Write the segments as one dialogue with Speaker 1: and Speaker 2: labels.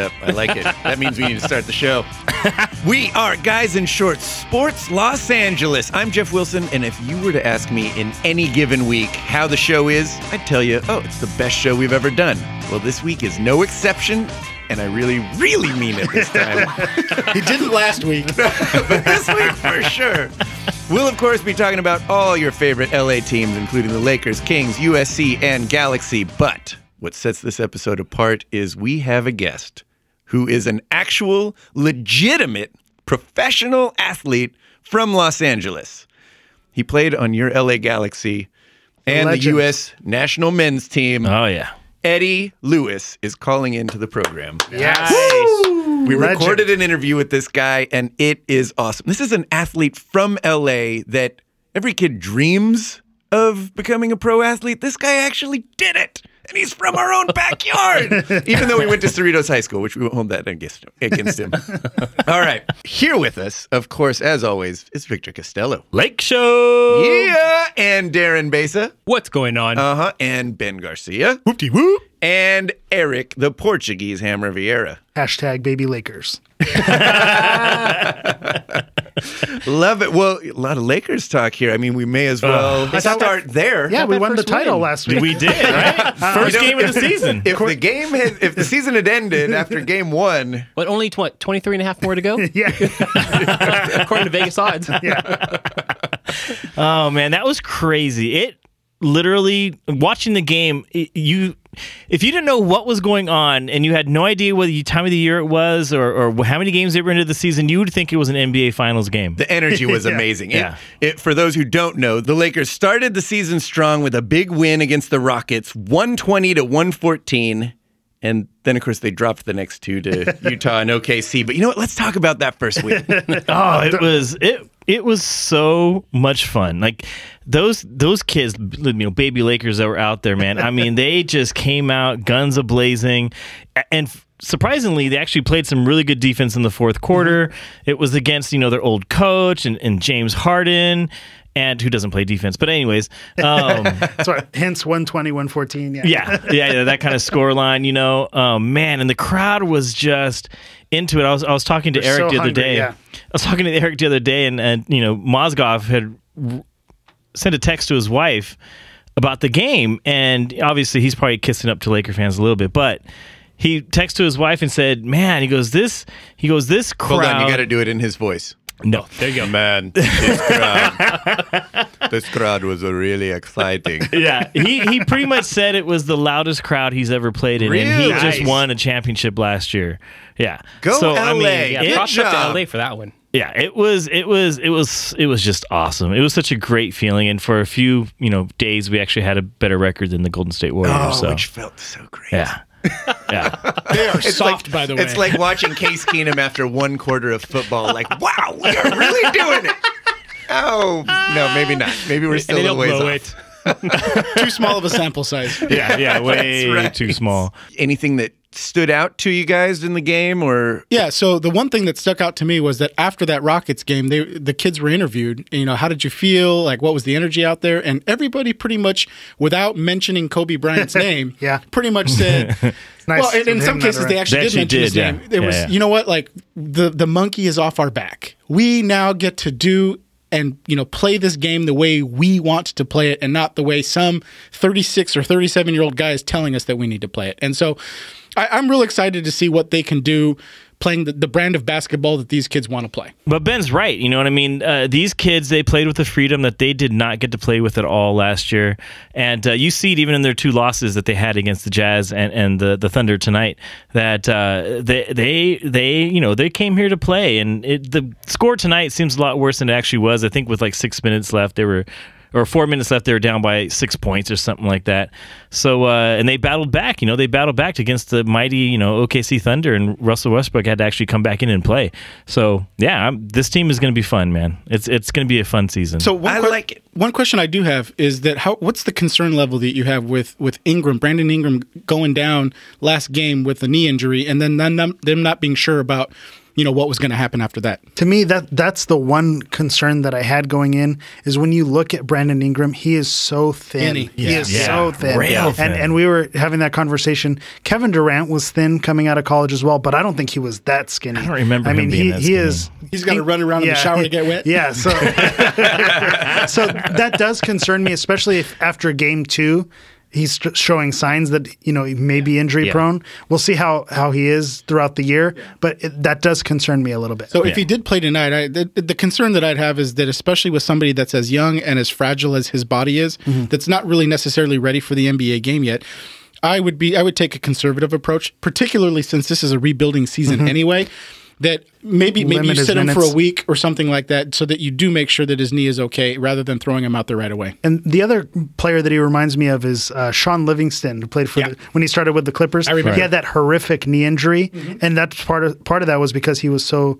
Speaker 1: up. I like it. that means we need to start the show. we are Guys in Shorts Sports Los Angeles. I'm Jeff Wilson, and if you were to ask me in any given week how the show is, I'd tell you, oh, it's the best show we've ever done. Well, this week is no exception, and I really, really mean it this time.
Speaker 2: he didn't last week.
Speaker 1: but this week for sure. We'll, of course, be talking about all your favorite LA teams, including the Lakers, Kings, USC, and Galaxy. But what sets this episode apart is we have a guest who is an actual, legitimate, professional athlete from Los Angeles. He played on your LA Galaxy and the U.S. national men's team.
Speaker 3: Oh yeah.
Speaker 1: Eddie Lewis is calling into the program.
Speaker 2: Yes.
Speaker 1: We
Speaker 2: Legend.
Speaker 1: recorded an interview with this guy, and it is awesome. This is an athlete from LA that every kid dreams of becoming a pro athlete. This guy actually did it, and he's from our own backyard, even though we went to Cerritos High School, which we won't hold that against him. Against him. All right. Here with us, of course, as always, is Victor Costello.
Speaker 3: Lake Show.
Speaker 1: Yeah, and Darren Besa.
Speaker 4: What's going on?
Speaker 1: Uh huh. And Ben Garcia.
Speaker 3: Whoopty whoop.
Speaker 1: And Eric, the Portuguese Hammer Vieira.
Speaker 2: Hashtag baby Lakers.
Speaker 1: Love it. Well, a lot of Lakers talk here. I mean, we may as well
Speaker 2: I thought
Speaker 1: start there.
Speaker 2: Yeah, we won the title
Speaker 4: win.
Speaker 2: last week.
Speaker 3: We did right. First
Speaker 1: You know,
Speaker 3: game of the season.
Speaker 1: If the game had, if the season had ended after game one,
Speaker 4: But only tw- what, 23 and a half more to go?
Speaker 2: yeah.
Speaker 4: According to Vegas odds. Yeah.
Speaker 3: Oh man, that was crazy. It literally watching the game. you, if you didn't know what was going on and you had no idea what the time of the year it was or, or how many games they were into the season, you would think it was an NBA Finals game.
Speaker 1: the energy was amazing. It-
Speaker 3: Yeah.
Speaker 1: It, for those who don't know, the Lakers started the season strong with a big win against the Rockets, 120 to 114. And then, of course, they dropped the next two to Utah and OKC. But you know what? Let's talk about that first week.
Speaker 3: Oh, it was it. It was so much fun. Like those those kids, you know, baby Lakers that were out there, man. I mean, they just came out guns a blazing, and surprisingly, they actually played some really good defense in the fourth quarter. It was against you know their old coach and, and James Harden. And who doesn't play defense? But anyways, um,
Speaker 2: right. Hence 120, 114. Yeah.
Speaker 3: yeah, yeah, yeah, that kind of score line, you know. Um, man, and the crowd was just into it. I was I was talking to
Speaker 2: They're
Speaker 3: Eric
Speaker 2: so
Speaker 3: the other
Speaker 2: hungry,
Speaker 3: day.
Speaker 2: yeah.
Speaker 3: I was talking to Eric the other day, and and you know Mozgov had r- sent a text to his wife about the game, and obviously he's probably kissing up to Laker fans a little bit, but. He texted to his wife and said, "Man, he goes this. He goes this crowd.
Speaker 1: Hold on, you got to do it in his voice.
Speaker 3: No,
Speaker 4: There you go.
Speaker 1: Man, this crowd, this crowd was really exciting.
Speaker 3: yeah, he he pretty much said it was the loudest crowd he's ever played in, and he
Speaker 1: Really?
Speaker 3: just
Speaker 2: Nice.
Speaker 3: won a championship last year. Yeah,
Speaker 1: Go
Speaker 3: so, I mean,
Speaker 1: LA.
Speaker 4: Yeah,
Speaker 1: Good
Speaker 4: props up
Speaker 1: job.
Speaker 4: to LA for that one.
Speaker 3: yeah, it was it was it was it was just awesome. It was such a great feeling, and for a few you know days, we actually had a better record than the Golden State Warriors.
Speaker 1: Oh,
Speaker 3: so
Speaker 1: which felt so great.
Speaker 3: yeah, yeah,
Speaker 4: They are
Speaker 1: It's
Speaker 4: soft,
Speaker 1: like,
Speaker 4: by the way.
Speaker 1: It's like watching Case Keenum after one quarter of football. Like, wow, we are really doing it. Oh no, maybe not. Maybe we're still
Speaker 4: and
Speaker 1: a
Speaker 4: they
Speaker 1: ways off.
Speaker 4: it.
Speaker 2: Too small of a sample size.
Speaker 3: yeah, yeah, way
Speaker 1: right.
Speaker 3: too small.
Speaker 1: Anything that stood out to you guys in the game, or
Speaker 5: Yeah, so the one thing that stuck out to me was that after that Rockets game, they the kids were interviewed. You know, how did you feel? Like, what was the energy out there? And everybody pretty much, without mentioning Kobe Bryant's name,
Speaker 2: Yeah.
Speaker 5: pretty much said.
Speaker 2: Nice
Speaker 5: well, and in some cases they actually
Speaker 3: They
Speaker 5: did
Speaker 3: actually
Speaker 5: mention his
Speaker 3: yeah.
Speaker 5: name. It
Speaker 3: Yeah,
Speaker 5: was,
Speaker 3: yeah.
Speaker 5: you know what? Like the the monkey is off our back. We now get to do and you know play this game the way we want to play it, and not the way some 36 or 37 year old guy is telling us that we need to play it. And so, I, I'm real excited to see what they can do playing the, the brand of basketball that these kids want to play.
Speaker 3: But Ben's right. You know what I mean? Uh, these kids, they played with the freedom that they did not get to play with at all last year. And uh, you see it even in their two losses that they had against the Jazz and, and the, the Thunder tonight that uh, they, they, they, you know, they came here to play. And it, the score tonight seems a lot worse than it actually was. I think with like six minutes left, they were or four minutes left, they were down by six points or something like that. So, uh, and they battled back. You know, they battled back against the mighty, you know, OKC Thunder, and Russell Westbrook had to actually come back in and play. So, yeah, I'm, this team is going to be fun, man. It's it's going to be a fun season.
Speaker 5: So one
Speaker 1: I
Speaker 5: que-
Speaker 1: like it.
Speaker 5: One question I do have is that how what's the concern level that you have with with Ingram, Brandon Ingram going down last game with a knee injury, and then them, them not being sure about you know what was going to happen after that.
Speaker 2: To me, that that's the one concern that I had going in is when you look at Brandon Ingram, he is so thin.
Speaker 5: Skinny.
Speaker 2: He is
Speaker 3: Yeah.
Speaker 2: so thin.
Speaker 3: Real
Speaker 2: And
Speaker 3: thin.
Speaker 2: and we were having that conversation. Kevin Durant was thin coming out of college as well, but I don't think he was that skinny. I
Speaker 3: don't remember
Speaker 2: I
Speaker 3: him
Speaker 2: mean,
Speaker 3: being
Speaker 2: he,
Speaker 3: that
Speaker 2: he is.
Speaker 5: He's got to run around in the shower to get wet.
Speaker 2: Yeah, so so that does concern me, especially if after game two he's st- showing signs that you know he may be injury
Speaker 3: Yeah.
Speaker 2: prone. We'll see how how he is throughout the year, but it, that does concern me a little bit.
Speaker 5: So if he did play tonight, I, the, the concern that I'd have is that especially with somebody that's as young and as fragile as his body is,
Speaker 2: Mm-hmm.
Speaker 5: that's not really necessarily ready for the NBA game yet. I would be I would take a conservative approach, particularly since this is a rebuilding season anyway. That maybe maybe.
Speaker 2: Limit
Speaker 5: you sit him for a week or something like that, so that you do make sure that his knee is okay, rather than throwing him out there right away.
Speaker 2: And the other player that he reminds me of is uh, Shaun Livingston, who played for
Speaker 5: Yeah.
Speaker 2: the, when he started with the Clippers.
Speaker 5: I remember.
Speaker 2: He had that horrific knee injury,
Speaker 5: Mm-hmm.
Speaker 2: and that's part of part of that was because he was so,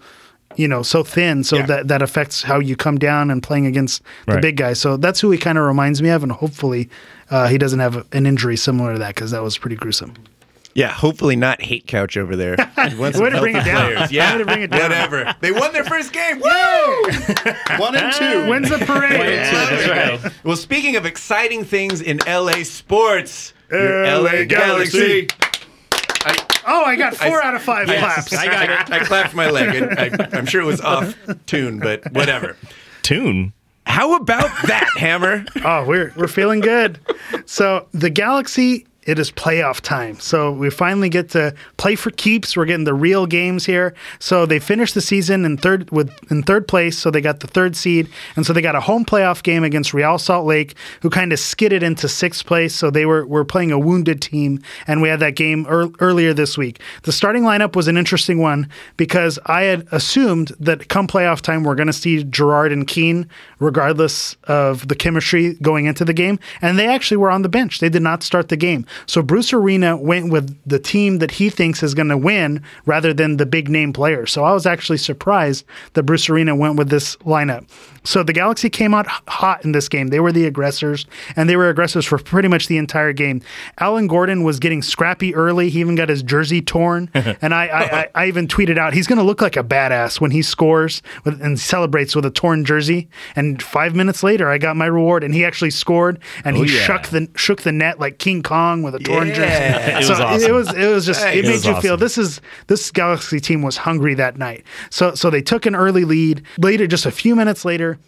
Speaker 2: you know, so thin. So
Speaker 5: Yeah.
Speaker 2: that that affects how you come down and playing against the
Speaker 3: Right.
Speaker 2: big guys. So that's who he kind of reminds me of, and hopefully uh, he doesn't have an injury similar to that because that was pretty gruesome.
Speaker 1: Yeah, hopefully not hate couch over there. We want some
Speaker 2: Way to bring it down.
Speaker 1: players. Yeah,
Speaker 2: Way to bring it down.
Speaker 1: Whatever. They won their first game. Woo!
Speaker 5: One and two.
Speaker 2: When's the parade?
Speaker 3: One That's right.
Speaker 1: Well, speaking of exciting things in LA sports, your
Speaker 2: LA
Speaker 1: LA Galaxy.
Speaker 2: Oh, I got four out of five
Speaker 1: Yes,
Speaker 2: claps.
Speaker 1: I got it. I clapped my leg. I, I, I'm sure it was off tune, but whatever.
Speaker 3: Tune.
Speaker 1: How about that, Hammer?
Speaker 2: Oh, we're we're feeling good. So the Galaxy, it is playoff time. So we finally get to play for keeps. We're getting the real games here. So they finished the season in third with in third place. So they got the third seed, and so they got a home playoff game against Real Salt Lake, who kind of skidded into sixth place. So they were were playing a wounded team, and we had that game ear- earlier this week. The starting lineup was an interesting one because I had assumed that come playoff time we're going to see Gerrard and Keane, regardless of the chemistry going into the game, and they actually were on the bench. They did not start the game. So Bruce Arena went with the team that he thinks is going to win rather than the big name players. So I was actually surprised that Bruce Arena went with this lineup. So the Galaxy came out hot in this game. They were the aggressors, and they were aggressors for pretty much the entire game. Alan Gordon was getting scrappy early. He even got his jersey torn, and I, I, I, I even tweeted out he's going to look like a badass when he scores with, and celebrates with a torn jersey. And five minutes later, I got my reward, and he actually scored, and oh, he
Speaker 3: Oh, yeah.
Speaker 2: shook the shook the net like King Kong with a torn
Speaker 1: Yeah.
Speaker 2: jersey.
Speaker 3: It
Speaker 2: so
Speaker 3: was awesome.
Speaker 2: it was it was just
Speaker 1: Hey.
Speaker 2: it
Speaker 1: It
Speaker 2: made
Speaker 3: was
Speaker 2: you feel this is this Galaxy team was hungry that night. So so they took an early lead. Later, just a few minutes later.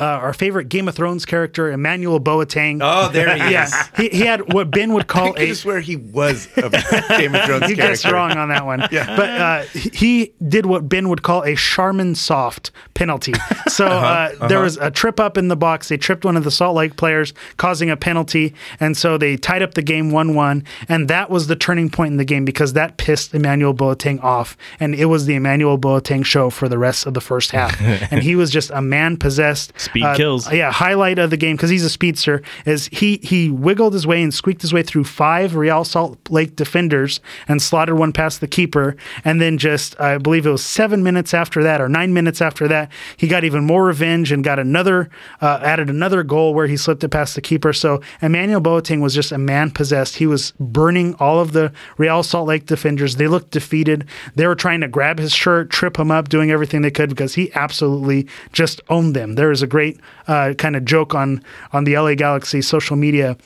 Speaker 2: Uh, our favorite Game of Thrones character, Emmanuel Boateng.
Speaker 1: Oh, there he is.
Speaker 2: yeah, he, he had what Ben would call a
Speaker 1: swear he was a Game of Thrones
Speaker 2: you guessed wrong on that one. yeah. But uh, he- did what Ben would call a Charmin soft penalty. So uh, there was a trip up in the box. They tripped one of the Salt Lake players, causing a penalty. And so they tied up the game 1 1. And that was the turning point in the game because that pissed Emmanuel Boateng off. And it was the Emmanuel Boateng show for the rest of the first half. and he was just a man possessed.
Speaker 3: Speed kills.
Speaker 2: Yeah, highlight of the game because he's a speedster is he he wiggled his way and squeaked his way through five Real Salt Lake defenders and slaughtered one past the keeper, and then just I believe it was seven minutes after that or nine minutes after that he got even more revenge and got another uh, added another goal where he slipped it past the keeper. So Emmanuel Boateng was just a man possessed. He was burning all of the Real Salt Lake defenders. They looked defeated. They were trying to grab his shirt, trip him up, doing everything they could because he absolutely just owned them. There is a great uh, kind of joke on on the LA Galaxy social media.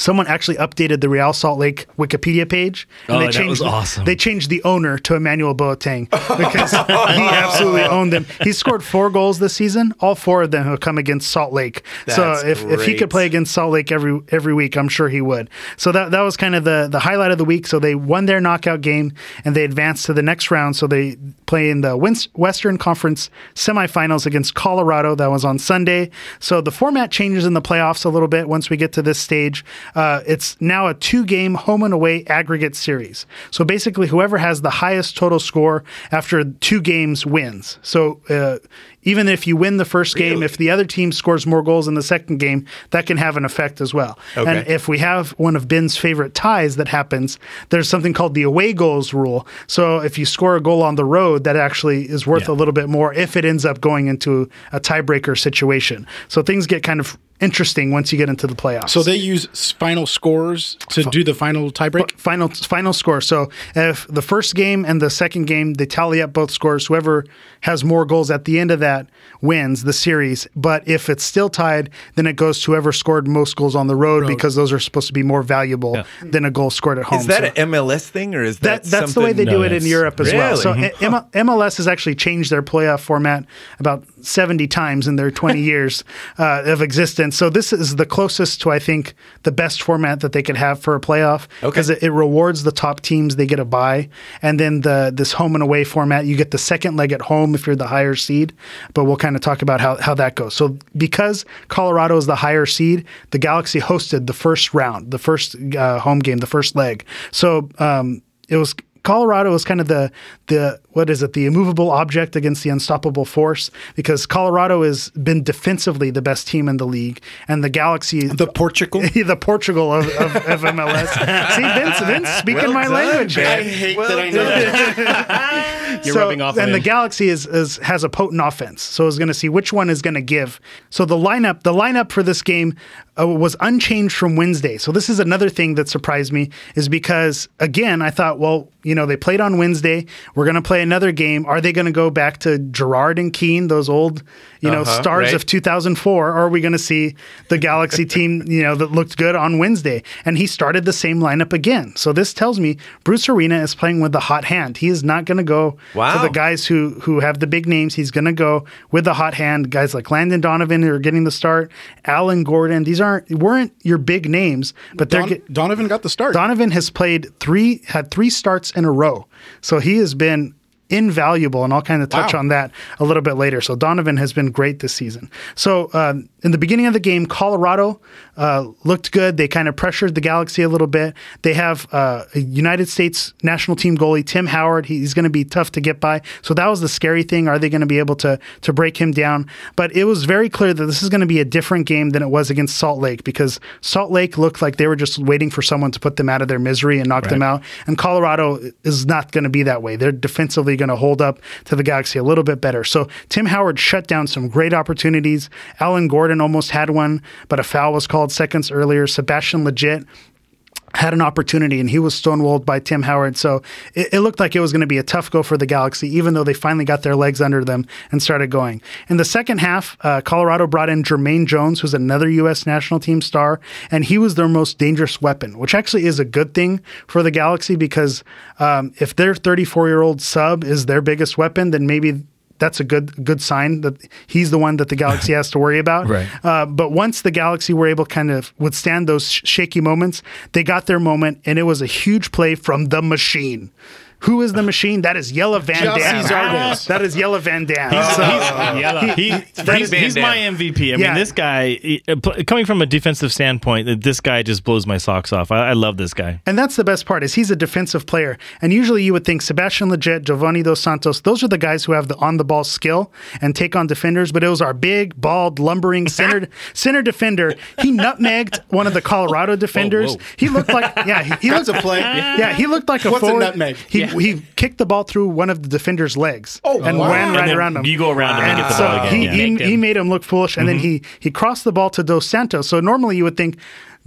Speaker 2: Someone actually updated the Real Salt Lake Wikipedia page, and
Speaker 3: Oh,
Speaker 2: they
Speaker 3: that
Speaker 2: changed
Speaker 3: was
Speaker 2: the-
Speaker 3: awesome.
Speaker 2: They changed the owner to Emmanuel Boateng because he absolutely owned them. He scored four goals this season. All four of them have come against Salt Lake. so
Speaker 1: That's
Speaker 2: if, if he could play against Salt Lake every every week, I'm sure he would. So that that was kind of the the highlight of the week. So they won their knockout game and they advanced to the next round. So they play in the Western Conference semifinals against Colorado. That was on Sunday. So the format changes in the playoffs a little bit once we get to this stage. Uh, it's now a two game home and away aggregate series. So basically, whoever has the highest total score after two games wins. So uh, even if you win the first game, if the other team scores more goals in the second game, that can have an effect as well.
Speaker 1: Okay.
Speaker 2: And if we have one of Ben's favorite ties that happens, there's something called the away goals rule. So if you score a goal on the road, that actually is worth
Speaker 3: Yeah.
Speaker 2: a little bit more if it ends up going into a tiebreaker situation. So things get kind of interesting once you get into the playoffs.
Speaker 5: So they use final scores to do the final tiebreak.
Speaker 2: final final score. So if the first game and the second game they tally up both scores, whoever has more goals at the end of that wins the series. But if it's still tied, then it goes to whoever scored most goals on the road, because those are supposed to be more valuable than a goal scored at home.
Speaker 1: Is that
Speaker 2: So-
Speaker 1: an MLS thing or is
Speaker 2: that,
Speaker 1: that
Speaker 2: that's the way they
Speaker 1: something-
Speaker 2: do it in Europe as well. So
Speaker 1: Really?
Speaker 2: M- MLS has actually changed their playoff format about 70 times in their 20 years uh, of existence. So this is the closest to I think the best format that they could have for a playoff because it, it rewards the top teams. They get a bye, and then the this home and away format you get the second leg at home if you're the higher seed. But we'll kind of talk about how how that goes. So because Colorado is the higher seed, the Galaxy hosted the first round, the first uh, home game, the first leg. So um, it was Colorado is kind of the the what is it the immovable object against the unstoppable force because Colorado has been defensively the best team in the league and the Galaxy
Speaker 5: The Portugal.
Speaker 2: the Portugal of, of, of MLS. See Vince Vince speaking
Speaker 1: Well
Speaker 2: my
Speaker 1: done,
Speaker 2: language.
Speaker 1: Ben.
Speaker 5: I hate
Speaker 1: Well
Speaker 5: that I know that.
Speaker 4: You're
Speaker 2: So-
Speaker 4: rubbing off on
Speaker 2: and the. Galaxy is, is has a potent offense, so I was going to see which one is going to give. So the lineup, the lineup for this game uh, was unchanged from Wednesday. So this is another thing that surprised me, is because again I thought, well, you know, they played on Wednesday. We're going to play another game. Are they going to go back to Gerrard and Keane, those old, you know,
Speaker 1: Uh-huh,
Speaker 2: stars
Speaker 1: right.
Speaker 2: of 2004? Or are we going to see the Galaxy team, you know, that looked good on Wednesday? And he started the same lineup again. So this tells me Bruce Arena is playing with the hot hand. He is not going to go
Speaker 1: Wow.
Speaker 2: to the guys who who have the big names. He's going to go with the hot hand. Guys like Landon Donovan who are getting the start. Alan Gordon. These aren't weren't your big names, but they're
Speaker 5: Don-
Speaker 2: get,
Speaker 5: Donovan got the start.
Speaker 2: Donovan has played three had three starts in a row, so he has been invaluable, and I'll kind of touch
Speaker 5: Wow.
Speaker 2: on that a little bit later. So Donovan has been great this season. So um, in the beginning of the game, Colorado uh, looked good. They kind of pressured the Galaxy a little bit. They have uh, a United States national team goalie Tim Howard. He's going to be tough to get by. So that was the scary thing. Are they going to be able to to break him down? But it was very clear that this is going to be a different game than it was against Salt Lake because Salt Lake looked like they were just waiting for someone to put them out of their misery and knock them out. And Colorado is not going to be that way. They're defensively going to hold up to the Galaxy a little bit better. So Tim Howard shut down some great opportunities. Alan Gordon almost had one, but a foul was called seconds earlier. Sebastian Lletget had an opportunity and he was stonewalled by Tim Howard. So it, it looked like it was going to be a tough go for the Galaxy, even though they finally got their legs under them and started going. In the second half, uh, Colorado brought in Jermaine Jones, who's another U.S. national team star, and he was their most dangerous weapon, which actually is a good thing for the Galaxy because um, if their 34 year old sub is their biggest weapon, then maybe that's a good good sign that he's the one that the Galaxy has to worry about.
Speaker 3: Right.
Speaker 2: Uh, but once the Galaxy were able to kind of withstand those sh- shaky moments, they got their moment, and it was a huge play from the machine. Who is the machine? That is Yella Van
Speaker 5: Chelsea
Speaker 2: Dam. That is Jelle Van Damme.
Speaker 3: He's,
Speaker 2: So-
Speaker 3: he's, he- he's,
Speaker 1: Van
Speaker 3: he's my MVP. I
Speaker 2: Yeah.
Speaker 3: mean, this guy, he- uh, coming from a defensive standpoint, uh, this guy just blows my socks off. I, I love this guy.
Speaker 2: And that's the best part is he's a defensive player. And usually you would think Sebastian Lletget, Giovanni Dos Santos, those are the guys who have the on the ball skill and take on defenders. But it was our big, bald, lumbering center center defender. He nutmegged one of the Colorado defenders.
Speaker 4: whoa.
Speaker 2: He looked like yeah, he, he looked
Speaker 5: a play.
Speaker 2: Yeah, he looked like a
Speaker 5: What's a nutmeg?
Speaker 2: He he kicked the ball through one of the defender's legs
Speaker 5: Oh,
Speaker 2: and
Speaker 5: wow.
Speaker 2: ran
Speaker 5: And
Speaker 2: right
Speaker 3: then
Speaker 2: around him.
Speaker 3: you go around him and
Speaker 2: And
Speaker 3: get the
Speaker 2: so
Speaker 3: again,
Speaker 2: He,
Speaker 3: yeah.
Speaker 2: he, he made him look foolish, and then mm-hmm. he he crossed the ball to Dos Santos. So normally you would think.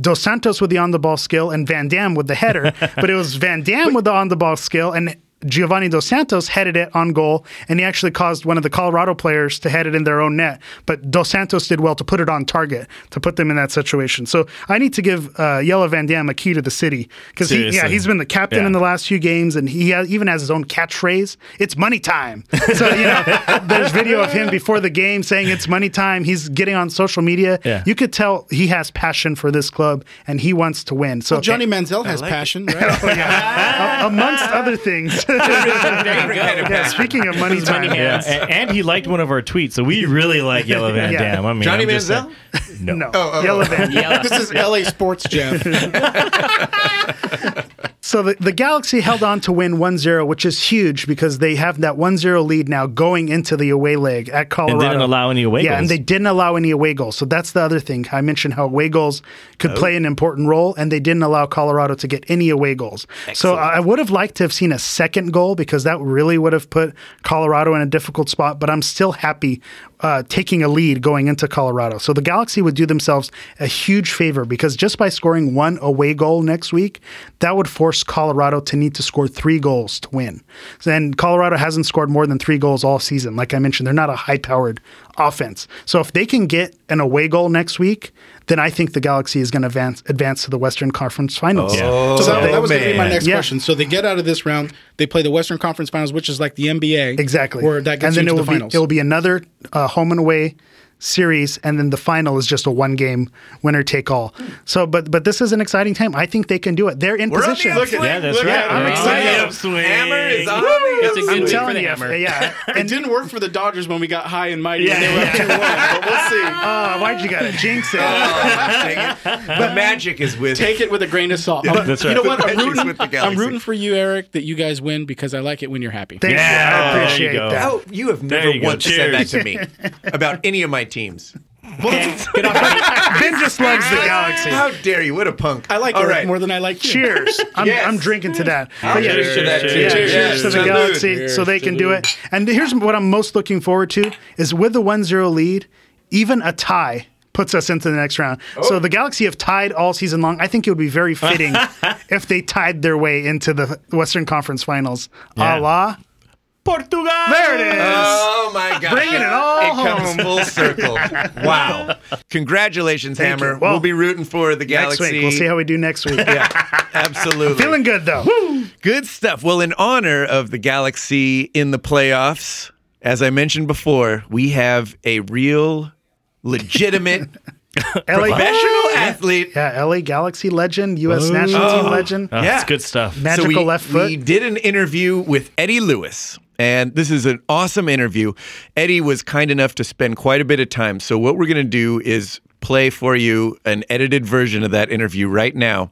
Speaker 2: Dos Santos with the on the ball skill and Van Damme with the header, but it was Van Damme with the on the ball skill and Giovanni Dos Santos headed it on goal, and he actually caused one of the Colorado players to head it in their own net. But Dos Santos did well to put it on target to put them in that situation. So I need to give uh, Jelle Van Damme a key to the city because he, yeah, he's been the captain
Speaker 3: Yeah.
Speaker 2: in the last few games, and he has, even has his own catchphrase. It's money time. So you know, there's video of him before the game saying it's money time. He's getting on social media.
Speaker 3: Yeah.
Speaker 2: You could tell he has passion for this club, and he wants to win. So
Speaker 5: Well, Johnny Manziel has passion, right?
Speaker 2: a- amongst other things.
Speaker 1: Different kind of
Speaker 2: yeah, speaking of money time,
Speaker 4: money hands.
Speaker 3: a- and he liked one of our tweets, so we really like Yellow Van
Speaker 2: Yeah.
Speaker 3: Dam. I mean,
Speaker 1: Johnny
Speaker 3: I'm just
Speaker 1: Manziel?
Speaker 3: saying- no.
Speaker 2: no,
Speaker 1: oh, oh, oh.
Speaker 2: Yellow Van.
Speaker 4: Yeah.
Speaker 5: this is LA Sports, Jeff.
Speaker 2: So the, the Galaxy held on to win 1-0, which is huge because they have that 1-0 lead now going into the away leg at Colorado.
Speaker 3: And didn't allow any away goals.
Speaker 2: yeah,
Speaker 3: goals.
Speaker 2: and they didn't allow any away goals. So that's the other thing. I mentioned how away goals could
Speaker 3: Oh.
Speaker 2: play an important role, and they didn't allow Colorado to get any away goals. So I would have liked to have seen a second goal because that really would have put Colorado in a difficult spot. But I'm still happy uh, taking a lead going into Colorado. So the Galaxy would do themselves a huge favor because just by scoring one away goal next week, that would force Colorado to need to score three goals to win. And Colorado hasn't scored more than three goals all season. Like I mentioned, they're not a high powered offense. So if they can get an away goal next week, then I think the Galaxy is going to advance advance to the Western Conference Finals.
Speaker 1: Oh,
Speaker 5: So that,
Speaker 2: they-
Speaker 5: that was going to be my next
Speaker 2: Yeah.
Speaker 5: question. So they get out of this round, they play the Western Conference Finals, which is like the NBA,
Speaker 2: Exactly.
Speaker 5: Where that gets
Speaker 2: and then
Speaker 5: you
Speaker 2: it
Speaker 5: to
Speaker 2: will
Speaker 5: the
Speaker 2: be
Speaker 5: finals.
Speaker 2: it will be another uh, home and away series, and then the final is just a one game winner take all. So, but but this is an exciting time. I think they can do it. They're in
Speaker 1: We're on the
Speaker 2: position.
Speaker 1: upswing.
Speaker 3: Yeah, that's
Speaker 1: Look
Speaker 3: right.
Speaker 1: at- I'm
Speaker 3: We're on
Speaker 1: excited. Hammer is on
Speaker 4: It's a good
Speaker 1: upswing.
Speaker 4: week for
Speaker 2: telling
Speaker 4: the
Speaker 2: you,
Speaker 4: Hammer.
Speaker 2: yeah.
Speaker 5: it didn't work for the Dodgers when we got high and mighty
Speaker 2: Yeah,
Speaker 5: and they were up 2 1, but we'll see.
Speaker 2: Uh, why'd you got to jinx it?
Speaker 1: Dang it. The magic is with
Speaker 5: Take it with a grain of salt. Um,
Speaker 3: That's
Speaker 5: You know what? I'm rooting,
Speaker 1: with the
Speaker 5: I'm rooting for you, Eric, that you guys win because I like it when you're happy.
Speaker 2: Thank
Speaker 3: Yeah,
Speaker 2: you. I
Speaker 3: there you
Speaker 2: appreciate
Speaker 3: go.
Speaker 2: that.
Speaker 1: How you have never
Speaker 3: you go.
Speaker 1: once said that to me about any of my teams.
Speaker 2: Ben just loves the Galaxy.
Speaker 1: How dare you? What a punk!
Speaker 5: I like
Speaker 1: All
Speaker 5: Eric
Speaker 1: right.
Speaker 5: more than I like you.
Speaker 2: Cheers. I'm,
Speaker 1: Yes.
Speaker 2: I'm drinking to that. But yeah,
Speaker 1: Cheers to that, too.
Speaker 2: Yeah,
Speaker 3: Cheers.
Speaker 2: cheers to the
Speaker 1: Salute.
Speaker 2: Galaxy so they can do it. And here's what I'm most looking forward to is with the 1-0 lead, even a tie puts us into the next round. So oh. the Galaxy have tied all season long. I think it would be very fitting if they tied their way into the Western Conference Finals.
Speaker 3: Yeah.
Speaker 2: A la
Speaker 3: Portugal.
Speaker 2: There it is.
Speaker 1: Oh my God!
Speaker 2: Bringing it all
Speaker 1: It comes
Speaker 2: home.
Speaker 1: full circle. Wow! Congratulations,
Speaker 2: Thank
Speaker 1: Hammer.
Speaker 2: Well,
Speaker 1: we'll be rooting for the Galaxy.
Speaker 2: next
Speaker 1: Galaxy.
Speaker 2: week. We'll see how we do next week.
Speaker 1: Yeah, absolutely.
Speaker 2: Feeling good though.
Speaker 1: Good stuff. Well, in honor of the Galaxy in the playoffs, as I mentioned before, we have a real, legitimate
Speaker 2: LA,
Speaker 1: professional athlete.
Speaker 2: yeah, LA Galaxy legend, U.S. national team oh. legend.
Speaker 3: Oh,
Speaker 1: Yeah.
Speaker 3: That's good stuff.
Speaker 2: Magical
Speaker 1: we,
Speaker 2: left foot.
Speaker 1: We did an interview with Eddie Lewis, and this is an awesome interview. Eddie was kind enough to spend quite a bit of time. So, what we're going to do is play for you an edited version of that interview right now.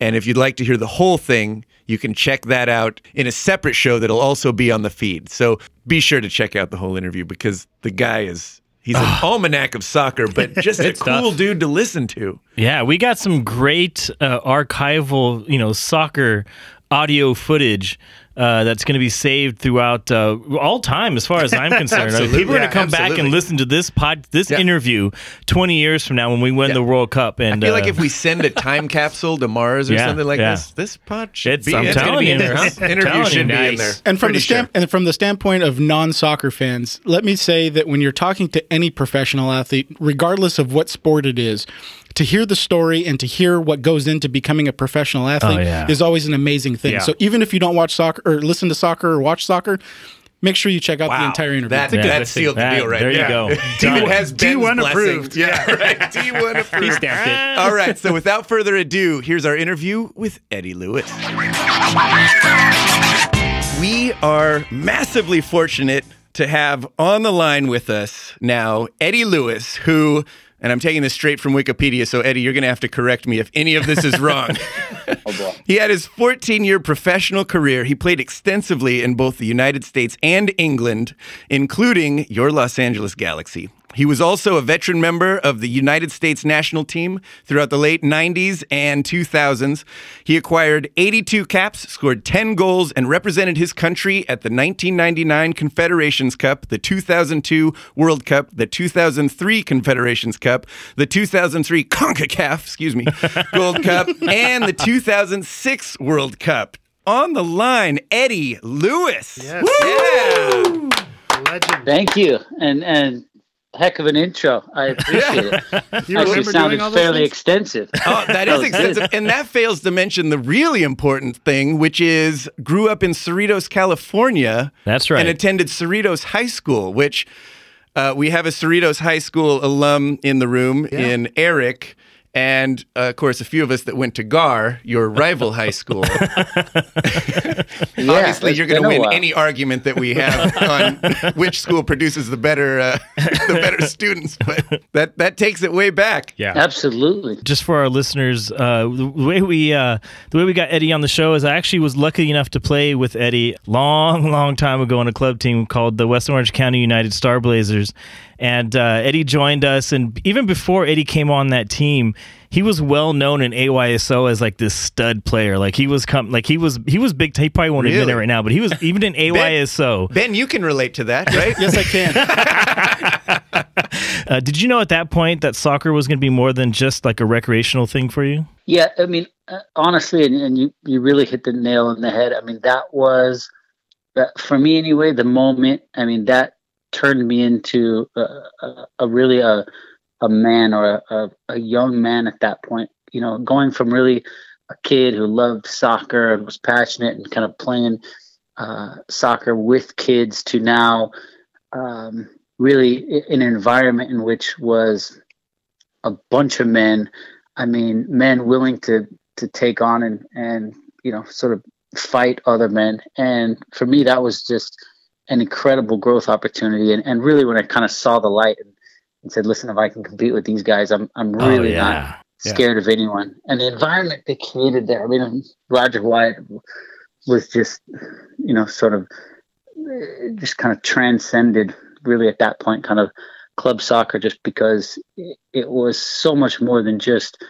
Speaker 1: And if you'd like to hear the whole thing, you can check that out in a separate show that'll also be on the feed. So, be sure to check out the whole interview because the guy is. He's an almanac of soccer, but just a cool dude to listen to.
Speaker 3: Yeah, we got some great uh, archival, you know, soccer audio footage uh, that's going to be saved throughout uh, all time, as far as I'm concerned. I mean,
Speaker 1: Absolutely.
Speaker 3: people are going to come back and listen to this pod, this
Speaker 1: Yeah.
Speaker 3: interview 20 years from now when we win
Speaker 1: Yeah.
Speaker 3: the World Cup. And
Speaker 1: I feel like
Speaker 3: uh,
Speaker 1: if we send a time capsule to Mars or
Speaker 3: Yeah,
Speaker 1: something like
Speaker 3: yeah.
Speaker 1: this, this pod should
Speaker 3: It's-
Speaker 1: be,
Speaker 3: I'm
Speaker 1: it's gonna
Speaker 3: telling
Speaker 1: be in there. Huh? Interview should
Speaker 3: you,
Speaker 1: be in there.
Speaker 5: And from the
Speaker 1: Pretty sure.
Speaker 5: stamp, and from the standpoint of non-soccer fans, let me say that when you're talking to any professional athlete, regardless of what sport it is, to hear the story and to hear what goes into becoming a professional oh, athlete
Speaker 3: Oh, yeah.
Speaker 5: is always an amazing thing.
Speaker 3: Yeah.
Speaker 5: So even if you don't watch soccer or listen to soccer or watch soccer, make sure you check out the entire interview.
Speaker 1: That,
Speaker 3: Yeah.
Speaker 1: that sealed the
Speaker 3: That-
Speaker 1: deal right
Speaker 3: there you
Speaker 1: there.
Speaker 3: go.
Speaker 1: D1 has
Speaker 2: D1
Speaker 1: blessing.
Speaker 2: approved.
Speaker 1: Yeah, right. D1 approved.
Speaker 4: He stamped it.
Speaker 1: All right. So without further ado, here's our interview with Eddie Lewis. We are massively fortunate to have on the line with us now Eddie Lewis, who, and I'm taking this straight from Wikipedia, so Eddie, you're going to have to correct me if any of this is wrong. Oh, he had his 14 year professional career. He played extensively in both the United States and England, including your Los Angeles Galaxy. He was also a veteran member of the United States national team throughout the late 90s and 2000s. He acquired 82 caps, scored 10 goals, and represented his country at the 1999 Confederations Cup, the 2002 World Cup, the 2003 Confederations Cup, the 2003 CONCACAF, excuse me, Gold Cup, and the 2006 World Cup. On the line, Eddie Lewis.
Speaker 2: Yes.
Speaker 1: Yeah.
Speaker 2: Legend.
Speaker 6: Thank you, and and heck of an intro. I appreciate it.
Speaker 2: You
Speaker 6: Actually,
Speaker 2: remember
Speaker 6: sounded
Speaker 2: doing all
Speaker 6: fairly
Speaker 2: things?
Speaker 6: extensive.
Speaker 1: Oh, that
Speaker 6: That
Speaker 1: is
Speaker 6: was
Speaker 1: extensive. And that fails to mention the really important thing, which is grew up in Cerritos, California.
Speaker 3: That's right.
Speaker 1: And attended Cerritos High School, which uh, we have a Cerritos High School alum in the room in Eric. And uh, of course, a few of us that went to Gahr, your rival high school.
Speaker 6: Yeah,
Speaker 1: Obviously, you're going to win any argument that we have on which school produces the better uh, the better students. But that that takes it way back.
Speaker 3: yeah.
Speaker 6: Absolutely.
Speaker 3: just for our listeners, uh, the way we uh, the way we got Eddie on the show is I actually was lucky enough to play with Eddie long, long time ago on a club team called the West Orange County United Star Blazers, and uh, Eddie joined us. And even before Eddie came on that team, he was well known in AYSO as like this stud player. Like he was come like he was he was big. He probably won't admit it
Speaker 1: Really?
Speaker 3: right now, but he was even in AYSO.
Speaker 1: Ben, you can relate to that, right?
Speaker 5: Yes, I can.
Speaker 3: Uh, did you know at that point that soccer was going to be more than just like a recreational thing for you?
Speaker 6: Yeah, I mean, uh, honestly, and, and you you really hit the nail on the head. I mean, that was that for me anyway. The moment, I mean, that turned me into a, a, a really a a man or a, a, young man at that point. You know, going from really a kid who loved soccer and was passionate and kind of playing uh, soccer with kids to now um, really an environment in which was a bunch of men I mean, men willing to to take on and and you know sort of fight other men. And for me, that was just an incredible growth opportunity. And and really, when I kind of saw the light and, and said, "Listen, if I can compete with these guys, I'm I'm really not
Speaker 3: Oh, Yeah.
Speaker 6: scared of anyone." And the environment they created there. I mean, Roger Wyatt was just you know sort of eh, just kind of transcended really at that point kind of club soccer just because it, it was so much more than just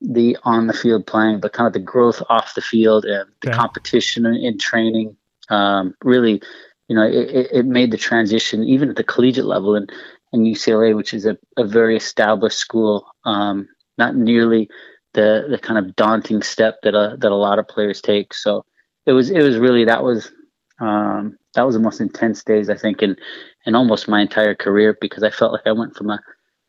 Speaker 6: the on the field playing but kind of the growth off the field and the
Speaker 3: Okay.
Speaker 6: competition in, in training um, really you know it, it- made the transition even at the collegiate level and and UCLA which is a, a very established school um, not nearly the the kind of daunting step that a, that a lot of players take. So it was it was really that was um, that was the most intense days I think in in almost my entire career because I felt like I went from a,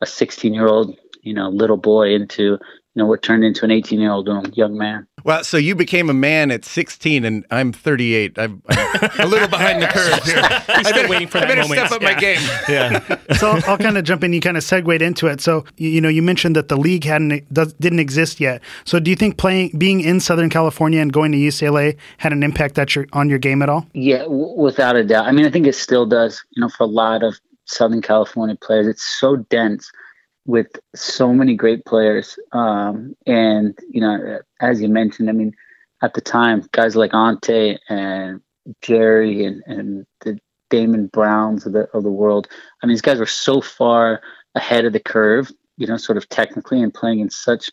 Speaker 6: a 16 year old you know little boy into you know what turned into an 18 year old young man.
Speaker 1: Well, so you became a man at 16, and I'm 38. I'm, I'm a little behind the curve here.
Speaker 4: He's still waiting for
Speaker 1: I
Speaker 4: that
Speaker 1: better
Speaker 4: moment.
Speaker 1: step up my game.
Speaker 3: Yeah.
Speaker 2: so I'll, I'll kind of jump in. You kind of segued into it. So you, you know, you mentioned that the league hadn't didn't exist yet. So do you think playing being in Southern California and going to UCLA had an impact that your on your game at all?
Speaker 6: Yeah, w- without a doubt. I mean, I think it still does. You know, for a lot of Southern California players, it's so dense with so many great players. Um, and you know, as you mentioned, I mean, at the time, guys like Ante and Jerry and and the Damon Browns of the of the world. I mean, these guys were so far ahead of the curve. You know, sort of technically and playing in such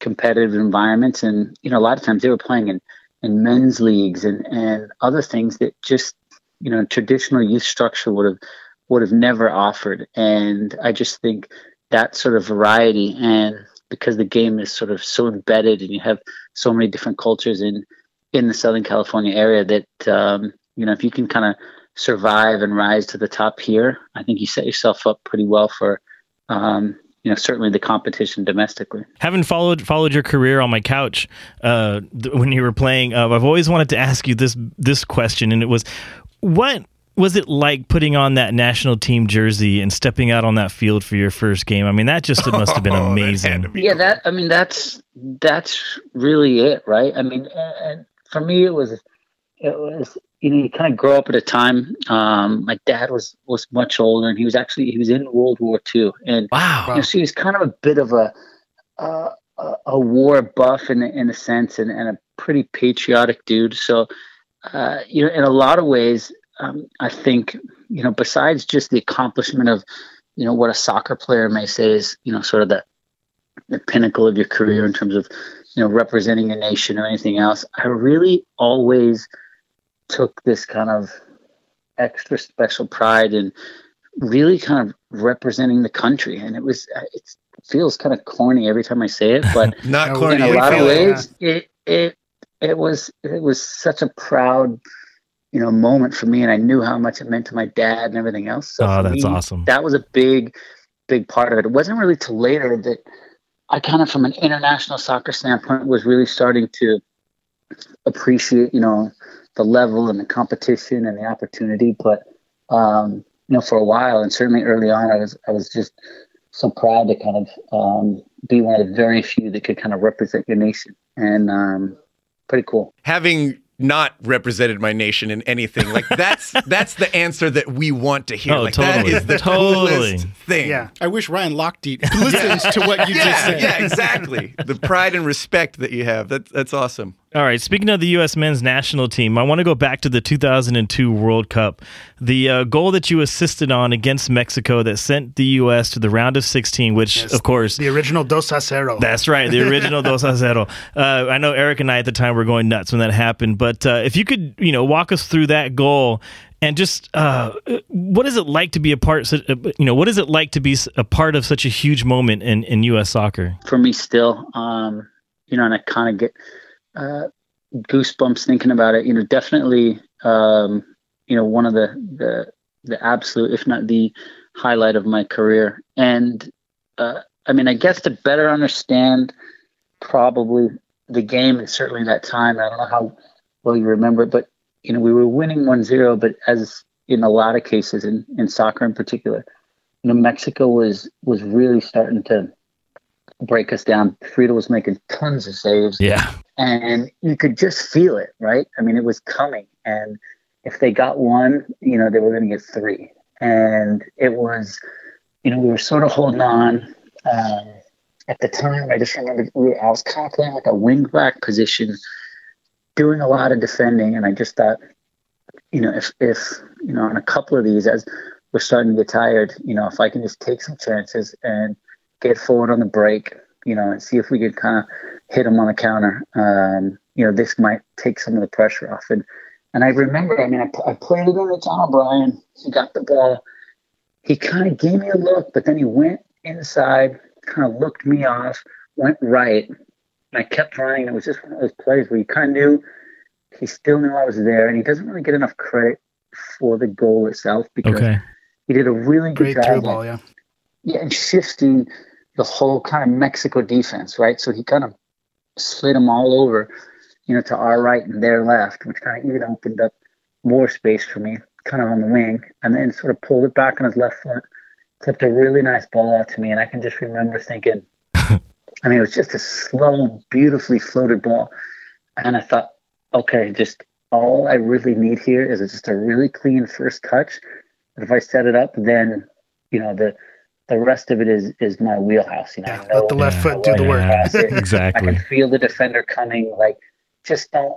Speaker 6: competitive environments. And you know, a lot of times they were playing in in men's leagues and, and other things that just you know traditional youth structure would have would have never offered and i just think that sort of variety and because the game is sort of so embedded and you have so many different cultures in in the southern california area that um, you know if you can kind of survive and rise to the top here i think you set yourself up pretty well for um, you know certainly the competition domestically.
Speaker 3: Having followed followed your career on my couch uh, th- when you were playing, uh, I've always wanted to ask you this this question, and it was, what was it like putting on that national team jersey and stepping out on that field for your first game? I mean, that just it must have been
Speaker 1: Oh, that
Speaker 3: amazing.
Speaker 1: to be
Speaker 6: yeah
Speaker 1: cool.
Speaker 6: that i mean that's that's really it right i mean and and for me it was it was you know you kind of grow up at a time um my dad was was much older and he was actually he was in world war ii and
Speaker 3: wow.
Speaker 6: you know, so he was kind of a bit of a uh, a, a war buff in in a sense and, and a pretty patriotic dude so uh you know in a lot of ways um, i think you know besides just the accomplishment of you know what a soccer player may say is you know sort of the the pinnacle of your career in terms of you know representing a nation or anything else i really always took this kind of extra special pride in really kind of representing the country and it was it feels kind of corny every time i say it but
Speaker 1: Not
Speaker 2: In a
Speaker 1: corny.
Speaker 6: in a lot of
Speaker 1: feel it.
Speaker 6: ways it it it was it was such a proud you know moment for me and i knew how much it meant to my dad and everything else. So
Speaker 3: Oh, that's
Speaker 6: me,
Speaker 3: awesome.
Speaker 6: that was a big big part of it. It wasn't really till later that i kind of from an international soccer standpoint was really starting to appreciate you know the level and the competition and the opportunity. But um you know for a while and certainly early on i was i was just so proud to kind of um, be one of the very few that could kind of represent your nation. And um, pretty cool.
Speaker 1: Having not represented my nation in anything like that's that's the answer that we want to hear.
Speaker 3: Oh,
Speaker 1: like
Speaker 3: totally.
Speaker 1: is the
Speaker 3: Totally.
Speaker 1: coolest thing.
Speaker 2: Yeah.
Speaker 5: I wish Ryan Lochte listens to what you just
Speaker 1: Yeah,
Speaker 5: said.
Speaker 1: yeah, exactly. The pride and respect that you have. That's that's awesome.
Speaker 3: All right. Speaking of the U.S. men's national team, I want to go back to the 2002 World Cup. The uh, goal that you assisted on against Mexico that sent the U.S. to the round of 16, which,
Speaker 2: Yes.
Speaker 3: of course,
Speaker 2: The original Dos a Cero.
Speaker 3: That's right, the original Dos a Cero. Uh, I know Eric and I at the time were going nuts when that happened, but uh, if you could, you know, walk us through that goal and just uh, what is it like to be a part? uh, You know, what is it like to be s- a part of such a huge moment in, in U.S. soccer?
Speaker 6: for me still. Um, you know, and I kind of get uh, goosebumps thinking about it. You know, definitely, um, you know, one of the the the absolute, if not the highlight of my career. And uh, I mean, I guess to better understand probably the game and certainly that time. I don't know how well you remember it, but you know, we were winning 1-0, but as in a lot of cases in, in soccer in particular, you know, Mexico was was really starting to break us down. Friedel was making tons of saves,
Speaker 3: Yeah,
Speaker 6: and you could just feel it, right? I mean, it was coming, and if they got one, you know, they were going to get three, and it was, you know, we were sort of holding on. Um, at the time, I just remember we I was kind of playing like a wing back position, doing a lot of defending, and I just thought, you know, if if you know, on a couple of these, as we're starting to get tired, you know, if I can just take some chances and get forward on the break, you know, and see if we could kind of hit them on the counter. Um, you know, this might take some of the pressure off. And and I remember, I mean, I, I played it into John O'Brien. He got the ball. He kind of gave me a look, but then he went inside, kind of looked me off, went right. And I kept running. It was just one of those plays where you kind of knew he still knew I was there, and he doesn't really get enough credit for the goal itself because
Speaker 3: okay.
Speaker 6: he did a really good
Speaker 2: Great
Speaker 6: job.
Speaker 2: through ball, yeah.
Speaker 6: yeah, and shifting the whole kind of Mexico defense, right? So he kind of slid them all over, you know, to our right and their left, which kind of even opened up more space for me, kind of on the wing, and then sort of pulled it back on his left foot, tipped a really nice ball out to me, and I can just remember thinking, I mean, it was just a slow, beautifully floated ball, and I thought, okay, just all I really need here is just a really clean first touch. But if I set it up, then you know the the rest of it is is my wheelhouse. You know,
Speaker 2: Yeah,
Speaker 6: know
Speaker 2: let the left foot do the work.
Speaker 6: to pass. I can feel the defender coming. Like, just don't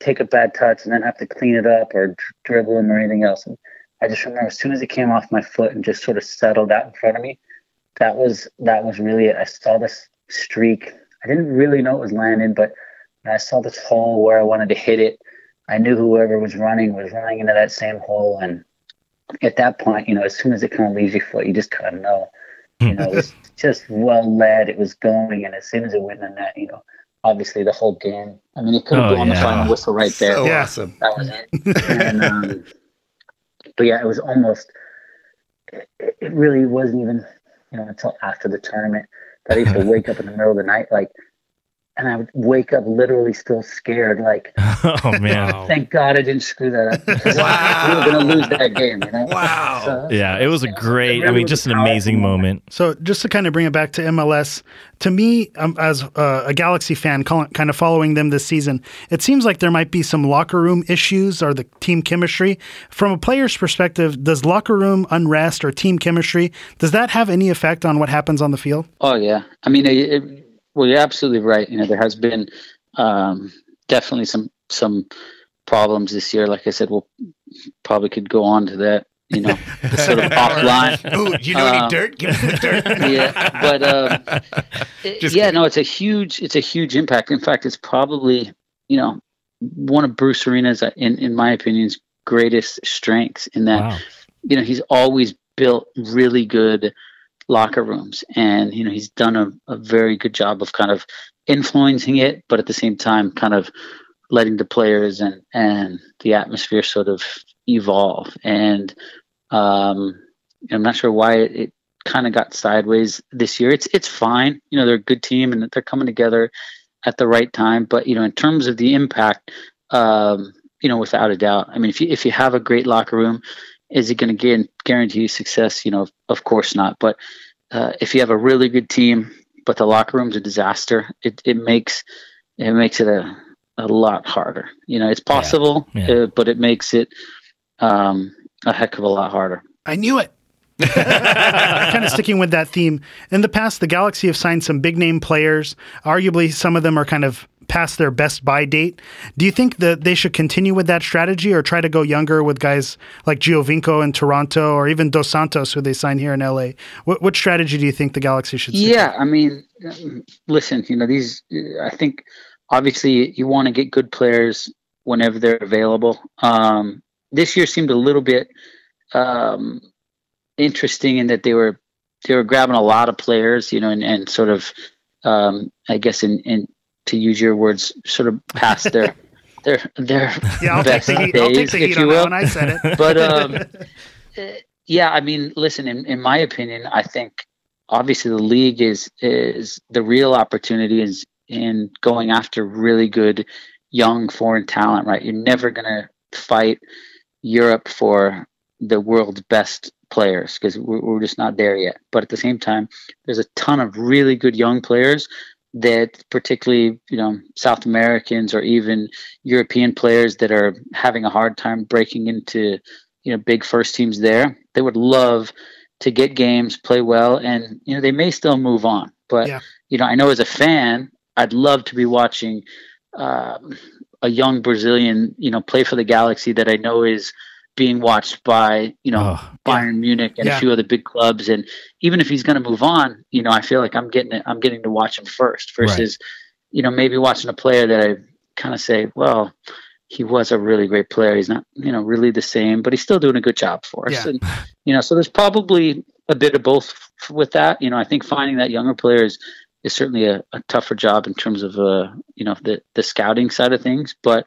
Speaker 6: take a bad touch and then have to clean it up or dribble him or anything else. And I just remember as soon as it came off my foot and just sort of settled out in front of me, that was that was really it. I saw this streak. I didn't really know it was landing, but when I saw this hole where I wanted to hit it, I knew whoever was running was running into that same hole. And at that point, you know, as soon as it kind of leaves your foot, you just kind of know. You know, it was just well led. It was going, and as soon as it went in that, you know, obviously the whole game. I mean, it could have
Speaker 3: Oh,
Speaker 6: blown the final whistle right there.
Speaker 1: So
Speaker 2: Yeah.
Speaker 1: awesome.
Speaker 6: That was it. and, um, but yeah, it was almost. It, it really wasn't even, you know, until after the tournament that I used to wake up in the middle of the night, like, and I would wake up literally still scared, like,
Speaker 3: oh man.
Speaker 6: thank God I didn't screw that up
Speaker 1: Wow.
Speaker 6: we were going to lose that game. You know?
Speaker 1: Wow.
Speaker 6: So-
Speaker 3: Yeah, it was a
Speaker 6: It
Speaker 3: great. I mean, just an amazing
Speaker 6: powerful
Speaker 3: moment.
Speaker 2: So just to kind of bring it back to MLS, to me, um, as uh, a Galaxy fan, call- kind of following them this season, it seems like there might be some locker room issues or the team chemistry. From a player's perspective, does locker room unrest or team chemistry does that have any effect on what happens on the field?
Speaker 6: Oh yeah, I mean, it, it, well, you're absolutely right. You know, there has been um, definitely some some problems this year. Like I said, we'll probably could go on to that. You know, sort of offline.
Speaker 1: Ooh, you know any
Speaker 6: Um,
Speaker 1: dirt? Give me the dirt.
Speaker 6: yeah, but um, it- yeah,
Speaker 1: kidding.
Speaker 6: no, it's a huge, it's a huge impact. In fact, it's probably you know one of Bruce Arena's, uh, in in my opinion's greatest strengths. In that,
Speaker 3: Wow.
Speaker 6: you know, he's always built really good locker rooms, and you know, he's done a, a very good job of kind of influencing it, but at the same time, kind of letting the players and and the atmosphere sort of evolve. And um, I'm not sure why it, it kind of got sideways this year. It's it's fine. You know, they're a good team and they're coming together at the right time. But you know, in terms of the impact, um, you know, without a doubt. I mean, if you if you have a great locker room, is it going to guarantee you success? You know, of course not. But uh, if you have a really good team, but the locker room's a disaster, it it makes it makes it a a lot harder. You know, it's possible,
Speaker 3: Yeah.
Speaker 6: Uh, but it makes it um, a heck of a lot harder.
Speaker 2: I knew it. kind of sticking with that theme. In the past, the Galaxy have signed some big name players. Arguably, some of them are kind of past their best buy date. Do you think that they should continue with that strategy or try to go younger with guys like Giovinco in Toronto or even Dos Santos, who they signed here in LA? What, what strategy do you think the Galaxy should?
Speaker 6: Yeah, I mean, listen, you know, these. I think obviously you want to get good players whenever they're available. Um, this year seemed a little bit um, interesting in that they were they were grabbing a lot of players, you know, and, and sort of, um, I guess, in, in to use your words, sort of past their their their
Speaker 2: Yeah, I'll take the heat. I'll take the
Speaker 6: if
Speaker 2: heat
Speaker 6: you
Speaker 2: on
Speaker 6: will
Speaker 2: that one. I said it.
Speaker 6: but um, uh, yeah, I mean, listen. In, in my opinion, I think obviously the league is is the real opportunity is in going after really good young foreign talent. Right, you're never gonna fight Europe for the world's best players because we're, we're just not there yet. But at the same time, there's a ton of really good young players that particularly you know South Americans or even European players that are having a hard time breaking into you know big first teams there they would love to get games play well and you know they may still move on but
Speaker 2: Yeah.
Speaker 6: you know I know as a fan I'd love to be watching um, a young Brazilian you know play for the Galaxy that I know is being watched by you know
Speaker 3: Oh,
Speaker 6: Bayern Munich and
Speaker 2: Yeah.
Speaker 6: a few other big clubs. And even if he's going to move on you know I feel like I'm getting it, I'm getting to watch him first versus you know maybe watching a player that I kind of say well he was a really great player. He's not you know really the same but he's still doing a good job for us.
Speaker 2: Yeah.
Speaker 6: and you know so there's probably a bit of both f- with that. You know I think finding that younger player is is certainly a, a tougher job in terms of uh you know the the scouting side of things. But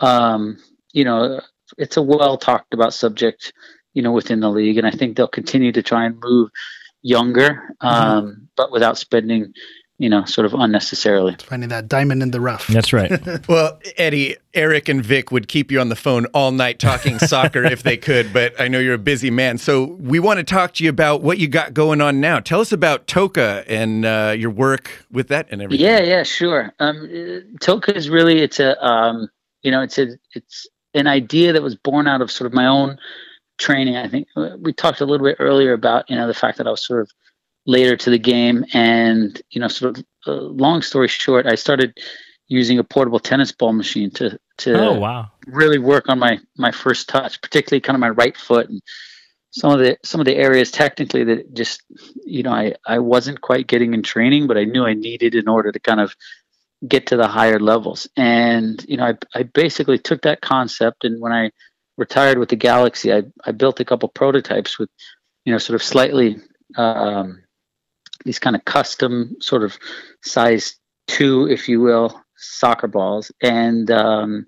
Speaker 6: um you know it's a well talked about subject you know within the league and i think they'll continue to try and move younger um but without spending you know sort of unnecessarily
Speaker 2: Finding that diamond in the rough.
Speaker 3: That's right.
Speaker 1: Well, Eddie, Eric, and Vic would keep you on the phone all night talking soccer if they could, but I know you're a busy man. So we want to talk to you about what you got going on now. Tell us about Toca and uh, your work with that and everything.
Speaker 6: Yeah, yeah, sure. Um, uh, Toca is really it's a um, you know it's a it's an idea that was born out of sort of my own training. I think uh, we talked a little bit earlier about you know the fact that I was sort of later to the game, and you know sort of uh, long story short, I started using a portable tennis ball machine to to
Speaker 3: Oh wow.
Speaker 6: really work on my my first touch, particularly kind of my right foot and some of the some of the areas technically that just you know I I wasn't quite getting in training, but I knew I needed in order to kind of get to the higher levels. And you know I I basically took that concept and when I retired with the Galaxy, I I built a couple prototypes with you know sort of slightly um, these kind of custom sort of size two, if you will, soccer balls, and um,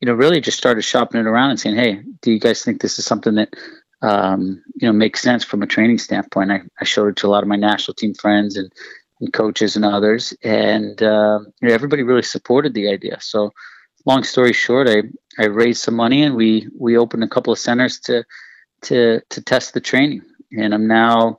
Speaker 6: you know, really just started shopping it around and saying, "Hey, do you guys think this is something that um, you know makes sense from a training standpoint?" I, I showed it to a lot of my national team friends and, and coaches and others, and uh, you know, everybody really supported the idea. So, long story short, I I raised some money and we we opened a couple of centers to to to test the training, and I'm now,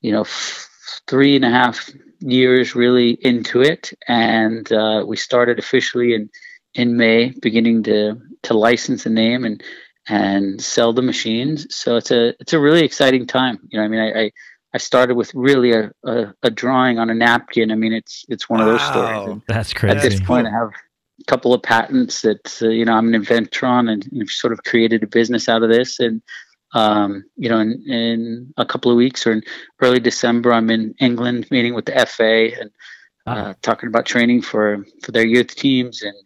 Speaker 6: you know, f- three and a half years really into it, and uh, we started officially in in May, beginning to to license the name and and sell the machines. So it's a it's a really exciting time. You know, I mean, I I, I started with really a, a, a drawing on a napkin. I mean, it's it's one of those stories.
Speaker 1: Wow.
Speaker 6: And
Speaker 3: That's
Speaker 6: at this point, I have a couple of patents that uh, you know I'm an inventor on, and you know, sort of created a business out of this. And um, you know, in, in a couple of weeks or in early December, I'm in England meeting with the FA and uh, talking about training for for their youth teams and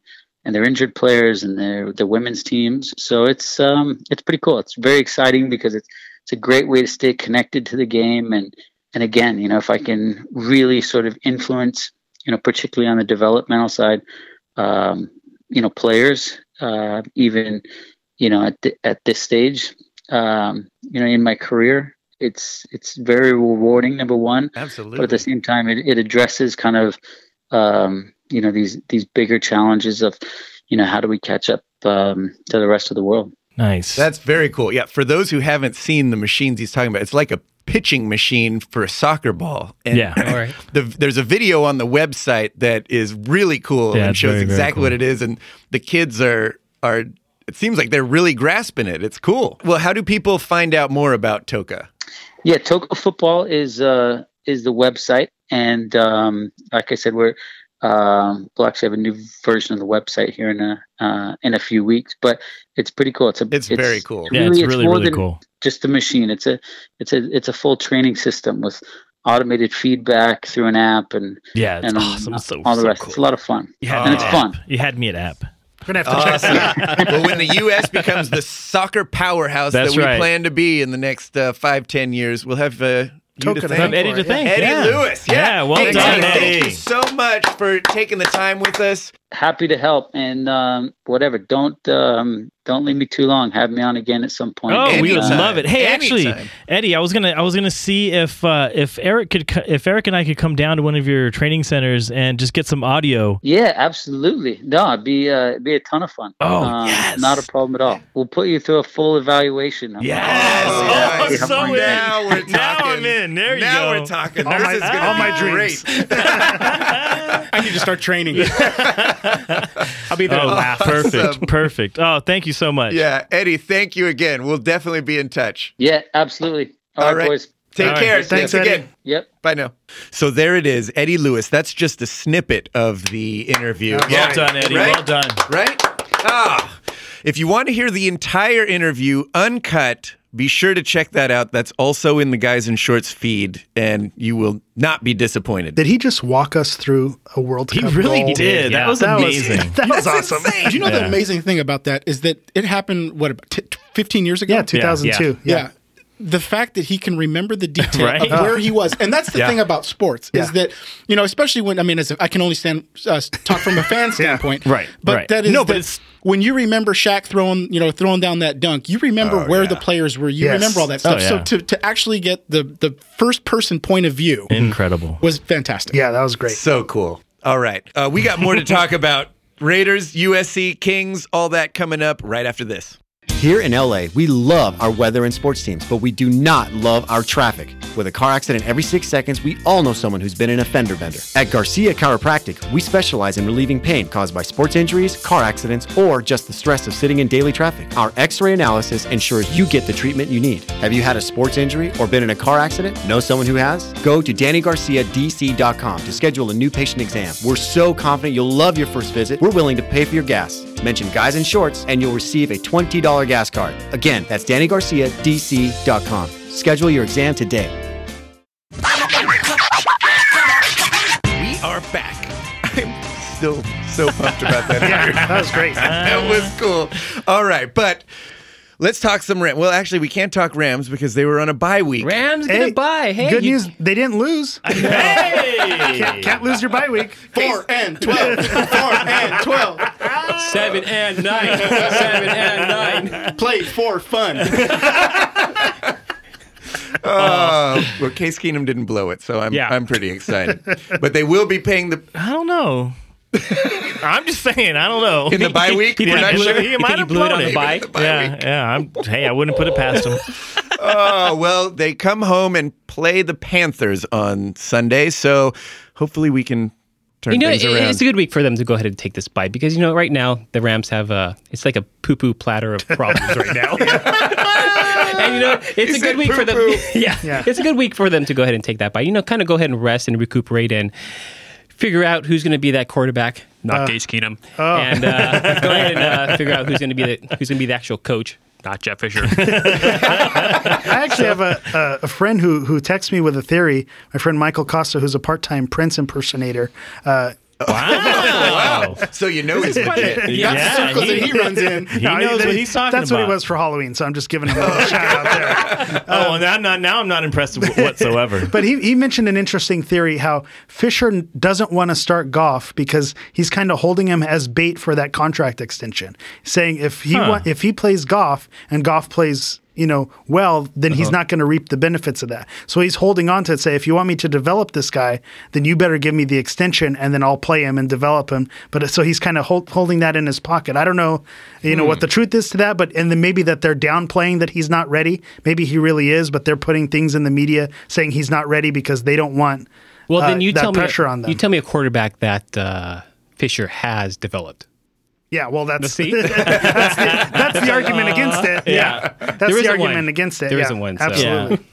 Speaker 6: and their injured players and their their women's teams. So it's um it's pretty cool. It's very exciting because it's it's a great way to stay connected to the game and and again, you know, if I can really sort of influence, you know, particularly on the developmental side, um, you know, players, uh, even, you know, at th- at this stage, um, you know, in my career, it's it's very rewarding. Number one,
Speaker 1: Absolutely.
Speaker 6: but at the same time, it, it addresses kind of, um, you know, these these bigger challenges of, you know, how do we catch up um, to the rest of the world?
Speaker 3: Nice.
Speaker 1: That's very cool. Yeah, for those who haven't seen the machines he's talking about, it's like a pitching machine for a soccer ball. And
Speaker 3: Yeah.
Speaker 4: All right.
Speaker 1: the, there's a video on the website that is really cool
Speaker 3: Yeah,
Speaker 1: and shows
Speaker 3: very, very
Speaker 1: exactly
Speaker 3: cool.
Speaker 1: what it is. And the kids are are. It seems like they're really grasping it. It's cool. Well, how do people find out more about Toca?
Speaker 6: Yeah, Toca Football is uh, is the website, and um, like I said, we're Um, we'll actually have a new version of the website here in a uh, in a few weeks, but it's pretty cool. It's a
Speaker 1: It's very cool.
Speaker 3: Yeah, it's really,
Speaker 6: more
Speaker 3: really
Speaker 6: than
Speaker 3: cool.
Speaker 6: Just a machine. It's a it's a it's a full training system with automated feedback through an app and
Speaker 3: Yeah, it's
Speaker 6: and
Speaker 3: awesome. It's so,
Speaker 6: all the
Speaker 3: so
Speaker 6: rest.
Speaker 3: cool.
Speaker 6: It's a lot of fun.
Speaker 3: You had
Speaker 6: and
Speaker 3: me
Speaker 6: it's
Speaker 3: at
Speaker 6: fun.
Speaker 3: app. You had me at app.
Speaker 2: We're gonna have to check that out.
Speaker 1: Awesome. well, when the U.S. becomes the soccer powerhouse
Speaker 3: That's
Speaker 1: that we
Speaker 3: right.
Speaker 1: plan to be in the next uh, five, ten years, we'll have uh, you
Speaker 2: Token
Speaker 1: to
Speaker 2: of
Speaker 1: thank.
Speaker 3: Have Eddie to
Speaker 2: for
Speaker 3: thank.
Speaker 1: Eddie
Speaker 3: yeah.
Speaker 1: Lewis. Yeah.
Speaker 3: Yeah, well
Speaker 1: Hey,
Speaker 3: done,
Speaker 1: Thank
Speaker 3: Eddie.
Speaker 1: you so much for taking the time with us.
Speaker 6: Happy to help and um, whatever. Don't um, don't leave me too long. Have me on again at some point.
Speaker 3: Oh, we would love it. Hey, actually, Eddie, I was gonna, I was gonna see if uh, if Eric could, if Eric and I could come down to one of your training centers and just get some audio.
Speaker 6: Yeah, absolutely. No, it'd be uh, it'd be a ton of fun.
Speaker 3: Oh,
Speaker 6: Um,
Speaker 3: yes.
Speaker 6: not a problem at all. We'll put you through a full evaluation. of-
Speaker 3: Yes.
Speaker 1: Oh,
Speaker 3: Oh, so in.
Speaker 1: now we're talking.
Speaker 3: Now I'm in. There you
Speaker 1: now
Speaker 3: go.
Speaker 1: we're talking.
Speaker 2: All
Speaker 1: This
Speaker 2: my-
Speaker 1: is gonna
Speaker 2: all
Speaker 1: be
Speaker 2: my dreams.
Speaker 1: great.
Speaker 5: I need to start training.
Speaker 4: I'll be there to
Speaker 3: Oh,
Speaker 4: laugh.
Speaker 3: perfect,
Speaker 1: Awesome.
Speaker 3: perfect. Oh, thank you so much.
Speaker 1: Yeah, Eddie, thank you again. We'll definitely be in touch.
Speaker 6: Yeah, absolutely.
Speaker 1: All
Speaker 6: all
Speaker 1: right.
Speaker 6: right, boys.
Speaker 1: Take
Speaker 3: All right.
Speaker 1: care.
Speaker 2: Thanks,
Speaker 1: Thanks,
Speaker 2: Eddie.
Speaker 1: again.
Speaker 6: Yep.
Speaker 1: Bye now. So there it is, Eddie Lewis. That's just a snippet of the interview.
Speaker 3: Well done, Eddie.
Speaker 1: Right?
Speaker 3: Well done.
Speaker 1: Right? Ah. If you want to hear the entire interview uncut, be sure to check that out. That's also in the Guys in Shorts feed, and you will not be disappointed.
Speaker 2: Did he just walk us through a World
Speaker 3: He
Speaker 2: Cup?
Speaker 3: really
Speaker 2: goal?
Speaker 3: did.
Speaker 4: Yeah.
Speaker 3: That was
Speaker 2: That
Speaker 3: amazing.
Speaker 2: was that was awesome.
Speaker 5: Do you know
Speaker 3: Yeah.
Speaker 5: the amazing thing about that is that it happened what about t- 15 years ago?
Speaker 2: Yeah, 2002.
Speaker 5: yeah. The fact that he can remember the detail
Speaker 3: Right.
Speaker 5: of where he was, and that's the
Speaker 3: Yeah.
Speaker 5: thing about sports is
Speaker 2: Yeah.
Speaker 5: that you know, especially when I mean, as a, I can only stand uh, talk from a fan standpoint,
Speaker 3: Right,
Speaker 5: But
Speaker 3: right.
Speaker 5: that is
Speaker 3: No,
Speaker 5: no,
Speaker 3: but
Speaker 5: but
Speaker 3: it's-
Speaker 5: when you remember Shaq throwing, you know, throwing down that dunk, you remember
Speaker 1: Oh,
Speaker 5: where
Speaker 1: yeah.
Speaker 5: the players were, you
Speaker 2: Yes.
Speaker 5: remember all that
Speaker 3: Oh,
Speaker 5: stuff.
Speaker 3: yeah.
Speaker 5: So to to actually get the the first person point of view
Speaker 3: Incredible.
Speaker 5: was fantastic.
Speaker 2: Yeah, that was great.
Speaker 1: So cool. All right. Uh, we got more to talk about. Raiders, USC, Kings, all that coming up right after this.
Speaker 7: Here in LA, we love our weather and sports teams, but we do not love our traffic. With a car accident every six seconds, we all know someone who's been in a fender bender. At Garcia Chiropractic, we specialize in relieving pain caused by sports injuries, car accidents, or just the stress of sitting in daily traffic. Our x ray analysis ensures you get the treatment you need. Have you had a sports injury or been in a car accident? Know someone who has? Go to DannyGarciaDC.com to schedule a new patient exam. We're so confident you'll love your first visit, we're willing to pay for your gas. Mention Guys in Shorts and you'll receive a $20 gas card. Again, that's DannyGarciaDC.com. Schedule your exam today.
Speaker 1: We are back. I'm still so pumped about that. interview.
Speaker 2: That was great.
Speaker 1: that was cool. All right, but let's talk some Rams. Well, actually, we can't talk Rams because they were on a bye week.
Speaker 4: Rams
Speaker 2: Hey,
Speaker 4: gonna buy. Hey,
Speaker 2: Good
Speaker 4: you-
Speaker 2: news, they didn't lose.
Speaker 3: Hey!
Speaker 2: Can't, can't lose your bye week.
Speaker 5: Four and twelve. Four and twelve.
Speaker 4: Seven and nine. Seven and nine.
Speaker 5: Play for fun.
Speaker 1: Uh, well, Case Keenum didn't blow it, so I'm
Speaker 3: Yeah.
Speaker 1: I'm pretty excited. but they will be paying the
Speaker 3: I don't know. I'm just saying. I don't know.
Speaker 1: in the bye week.
Speaker 3: He
Speaker 1: We're
Speaker 3: might
Speaker 1: not
Speaker 3: have blew-
Speaker 1: sure.
Speaker 3: He
Speaker 4: You
Speaker 3: might have
Speaker 4: blew it on the
Speaker 3: it.
Speaker 4: bye?
Speaker 1: The bye
Speaker 3: Yeah,
Speaker 1: week.
Speaker 3: yeah. I'm, hey, I wouldn't put it past him.
Speaker 1: Oh well, they come home and play the Panthers on Sunday, so hopefully we can turn
Speaker 4: You know,
Speaker 1: things
Speaker 4: it-
Speaker 1: around.
Speaker 4: it's a good week for them to go ahead and take this bite because you know right now the Rams have a it's like a poo poo platter of problems right now. and you know it's
Speaker 1: You
Speaker 4: a good week for them. yeah,
Speaker 2: Yeah.
Speaker 4: it's a good week for them to go ahead and take that bite. You know, kind of go ahead and rest and recuperate and figure out who's going to be that quarterback. Not Case Keenum. And uh, go ahead and uh, figure out who's going to be the who's going to be the actual coach. Not Jeff Fisher.
Speaker 2: I actually have a, a, a friend who who texts me with a theory. My friend Michael Costa, who's a part time Prince impersonator. Uh,
Speaker 3: Wow.
Speaker 1: so you know he's legit.
Speaker 5: That's
Speaker 3: Yeah,
Speaker 5: the circles
Speaker 3: he-
Speaker 5: that he runs in.
Speaker 3: He knows what he's talking
Speaker 2: That's
Speaker 3: about.
Speaker 2: what he was for Halloween. So I'm just giving him a little shout out there.
Speaker 3: Oh, and I'm not, now I'm not impressed wh- whatsoever.
Speaker 2: But he, he mentioned an interesting theory how Fisher doesn't want to start Goff because he's kind of holding him as bait for that contract extension, saying if he
Speaker 3: Huh.
Speaker 2: wa- if he plays Goff and Goff plays you know well, then
Speaker 3: Uh-huh.
Speaker 2: he's not going to reap the benefits of that. So he's holding on to it. Say if you want me to develop this guy, then you better give me the extension and then I'll play him and develop him. But so he's kind of hold, holding that in his pocket. I don't know, you know
Speaker 3: Hmm.
Speaker 2: what the truth is to that, but and then maybe that they're downplaying that he's not ready. Maybe he really is, but they're putting things in the media saying he's not ready because they don't want
Speaker 4: Well,
Speaker 2: uh,
Speaker 4: then you
Speaker 2: that
Speaker 4: tell
Speaker 2: pressure
Speaker 4: me
Speaker 2: on them.
Speaker 4: you tell me a quarterback that uh, Fisher has developed.
Speaker 2: Yeah, well, that's
Speaker 4: See?
Speaker 2: that's the, that's the argument against it.
Speaker 3: Yeah.
Speaker 2: that's
Speaker 4: There
Speaker 2: the argument
Speaker 4: one.
Speaker 2: against it.
Speaker 4: There
Speaker 2: yeah,
Speaker 4: isn't one, so-
Speaker 2: Absolutely.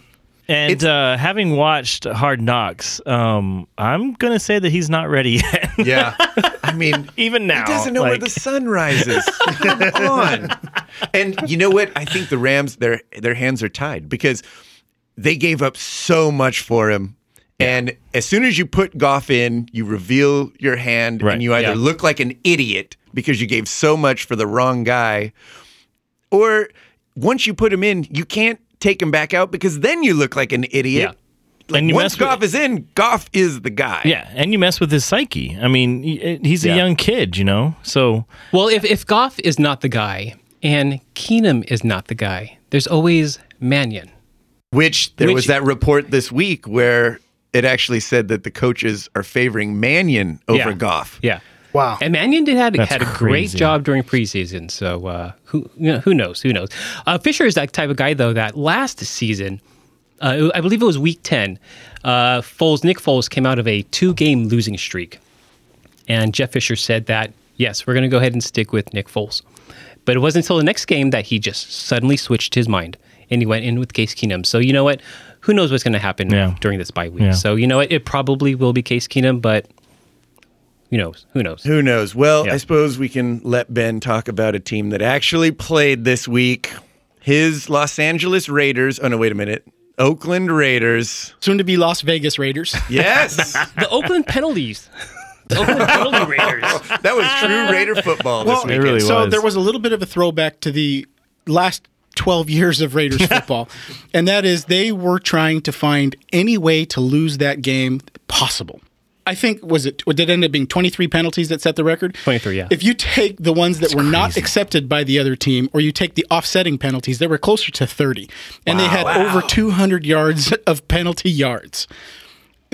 Speaker 3: And uh, having watched Hard Knocks, um, I'm gonna say that he's not ready yet.
Speaker 1: Yeah. I mean,
Speaker 3: Even now,
Speaker 1: he doesn't know where the sun rises. Come on. And you know what? I think the Rams their their hands are tied because they gave up so much for him. And as soon as you put Goff in, you reveal your hand
Speaker 3: Right,
Speaker 1: and you either
Speaker 4: yeah.
Speaker 1: look like an idiot because you gave so much for the wrong guy, or once you put him in, you can't take him back out because then you look like an idiot.
Speaker 4: Yeah.
Speaker 1: Like
Speaker 3: And you
Speaker 1: once
Speaker 3: mess with-
Speaker 1: Goff is in, Goff is the guy.
Speaker 3: Yeah, and you mess with his psyche. I mean, he's a
Speaker 4: Yeah.
Speaker 3: young kid, you know. So
Speaker 4: Well, if, if Goff is not the guy and Keenum is not the guy, there's always Mannion.
Speaker 1: Which there
Speaker 4: Which-
Speaker 1: was that report this week where it actually said that the coaches are favoring Mannion over
Speaker 4: Yeah.
Speaker 1: Goff.
Speaker 4: Yeah.
Speaker 2: Wow.
Speaker 4: And Mannion did had,
Speaker 3: That's
Speaker 4: had a great job during preseason. So uh, who you know, who knows? Who knows? Uh, Fisher is that type of guy though that last season, uh, I believe it was week ten, uh, Foles Nick Foles came out of a two game losing streak, and Jeff Fisher said that yes, we're going to go ahead and stick with Nick Foles. But it wasn't until the next game that he just suddenly switched his mind and he went in with Case Keenum. So you know what? Who knows what's going to happen
Speaker 3: Yeah.
Speaker 4: during this bye week?
Speaker 3: Yeah.
Speaker 4: So you know what? It probably will be Case Keenum, but who knows? Who knows?
Speaker 1: Who knows? Well,
Speaker 4: Yeah.
Speaker 1: I suppose we can let Ben talk about a team that actually played this week. His Los Angeles Raiders. Oh, no, wait a minute. Oakland Raiders.
Speaker 5: Soon to be Las Vegas Raiders.
Speaker 1: Yes.
Speaker 4: the Oakland penalties. The Oakland penalty Raiders.
Speaker 1: that was true Raider football
Speaker 5: Well,
Speaker 1: week.
Speaker 3: It really
Speaker 5: so
Speaker 3: was.
Speaker 5: there was a little bit of a throwback to the last 12 years of Raiders football, and that is they were trying to find any way to lose that game possible. I think was it did it end up being 23 penalties that set the record?
Speaker 4: 23, yeah.
Speaker 5: If you take the ones that were not accepted by the other team or you take the offsetting penalties, they were closer to 30. And they had over 200 yards of penalty yards.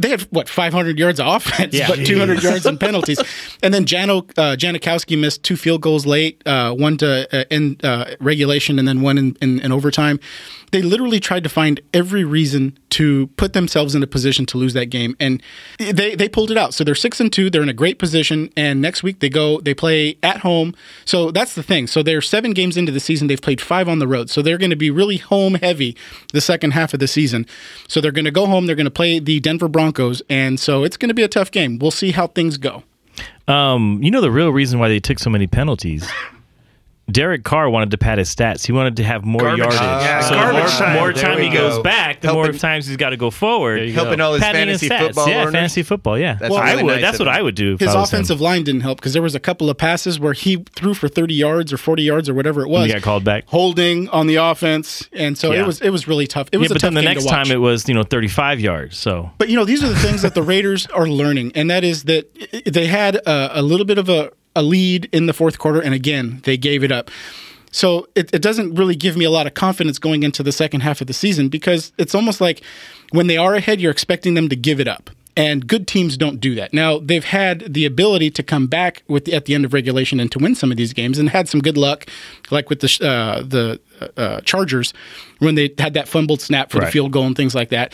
Speaker 5: They had what 500 yards of offense,
Speaker 4: Yeah.
Speaker 5: but 200 yards in penalties. And then Jano uh, Janikowski missed two field goals late, uh, one to uh, end uh, regulation, and then one in, in, in overtime. They literally tried to find every reason to put themselves in a position to lose that game, and they they pulled it out. So they're six and two. They're in a great position, and next week they go they play at home. So that's the thing. So they're seven games into the season. They've played five on the road, so they're going to be really home heavy the second half of the season. So they're going to go home. They're going to play the Denver Broncos, and so it's going to be a tough game. We'll see how things go.
Speaker 3: Um, you know the real reason why they took so many penalties. Derek Carr wanted to pad his stats. He wanted to have more
Speaker 2: Garbage
Speaker 3: yardage.
Speaker 2: time. Yeah,
Speaker 3: so
Speaker 2: garbage
Speaker 3: more,
Speaker 2: time.
Speaker 3: more time
Speaker 1: we
Speaker 3: he goes back, the more times he's got to go forward.
Speaker 1: Helping all his
Speaker 3: Padding
Speaker 1: fantasy
Speaker 3: stats.
Speaker 1: football
Speaker 3: Yeah,
Speaker 1: owners.
Speaker 3: fantasy football. Yeah,
Speaker 1: That's
Speaker 3: I
Speaker 1: really
Speaker 3: would.
Speaker 1: nice
Speaker 3: That's what. I would do.
Speaker 5: His
Speaker 3: I him.
Speaker 5: offensive line didn't help because there was a couple of passes where he threw for 30 yards or 40 yards or whatever it was.
Speaker 3: He got called back.
Speaker 5: Holding on the offense, and so
Speaker 3: Yeah.
Speaker 5: it was it was really tough. It
Speaker 3: Yeah,
Speaker 5: was a
Speaker 3: but
Speaker 5: tough
Speaker 3: then the
Speaker 5: game
Speaker 3: next time it was you know 35 yards. So
Speaker 5: But you know, these are the things that the Raiders are learning, and that is that they had a, a little bit of a, a lead in the fourth quarter, and again they gave it up. So it, it doesn't really give me a lot of confidence going into the second half of the season because it's almost like when they are ahead, you're expecting them to give it up. And good teams don't do that. Now they've had the ability to come back with the, at the end of regulation and to win some of these games, and had some good luck, like with the uh, the uh, Chargers when they had that fumbled snap for the field goal and things like that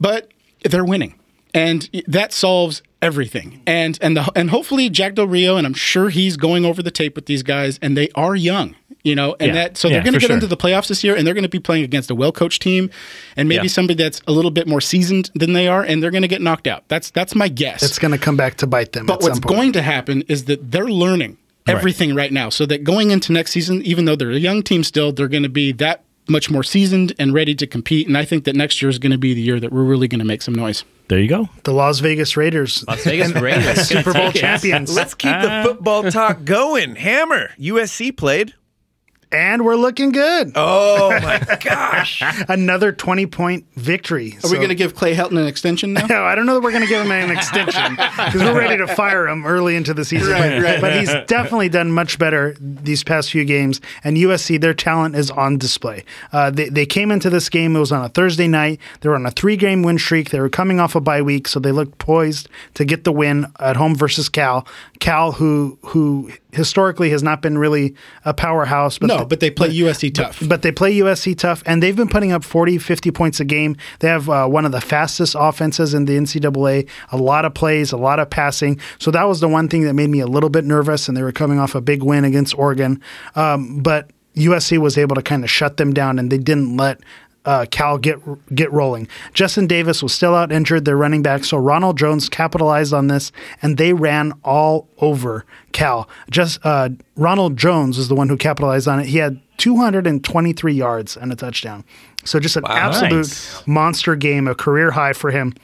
Speaker 5: but they're winning, and that solves everything. And and the and hopefully Jack Del Rio, and I'm sure he's going over the tape with these guys, and they are young, you know, and
Speaker 3: Yeah.
Speaker 5: that so
Speaker 3: Yeah,
Speaker 5: they're going to get
Speaker 3: sure.
Speaker 5: into the playoffs this year, and they're going to be playing against a well coached team, and maybe
Speaker 4: Yeah.
Speaker 5: somebody that's a little bit more seasoned than they are, and they're going to get knocked out. That's that's my guess.
Speaker 2: It's going to come back to bite them.
Speaker 5: But
Speaker 2: at
Speaker 5: what's
Speaker 2: some point.
Speaker 5: going to happen is that they're learning everything right. now, so that going into next season, even though they're a young team still, they're going to be that much more seasoned and ready to compete. And I think that next year is going to be the year that we're really going to make some noise.
Speaker 3: There you go.
Speaker 2: the Las Vegas Raiders,
Speaker 4: Las Vegas Raiders.
Speaker 2: Super Bowl champions,
Speaker 1: Let's keep the football talk going. Hammer. USC played.
Speaker 2: And we're looking good.
Speaker 1: Oh my gosh.
Speaker 2: Another twenty-point victory.
Speaker 5: Are we going to give Clay Helton an extension now?
Speaker 2: No, I don't know that we're going to give him an extension because we're ready to fire him early into the season.
Speaker 5: Right, right.
Speaker 2: But he's definitely done much better these past few games. And USC, their talent is on display. Uh, they, they came into this game, it was on a Thursday night. They were on a three game win streak. They were coming off a bye week, so they looked poised to get the win at home versus Cal. Cal, who who historically has not been really a powerhouse. But
Speaker 5: No, but they play USC tough.
Speaker 2: but they play USC tough, and they've been putting up 40, 50 points a game. They have uh, one of the fastest offenses in the NCAA, a lot of plays, a lot of passing. So that was the one thing that made me a little bit nervous, and they were coming off a big win against Oregon. Um, but USC was able to kind of shut them down, and they didn't let uh, Cal get get rolling. Justin Davis was still out injured, their running back, so Ronald Jones capitalized on this, and they ran all over Cal. Just uh, Ronald Jones is the one who capitalized on it. He had 223 yards and a touchdown. So just an absolute
Speaker 3: Nice.
Speaker 2: monster game, a career high for him.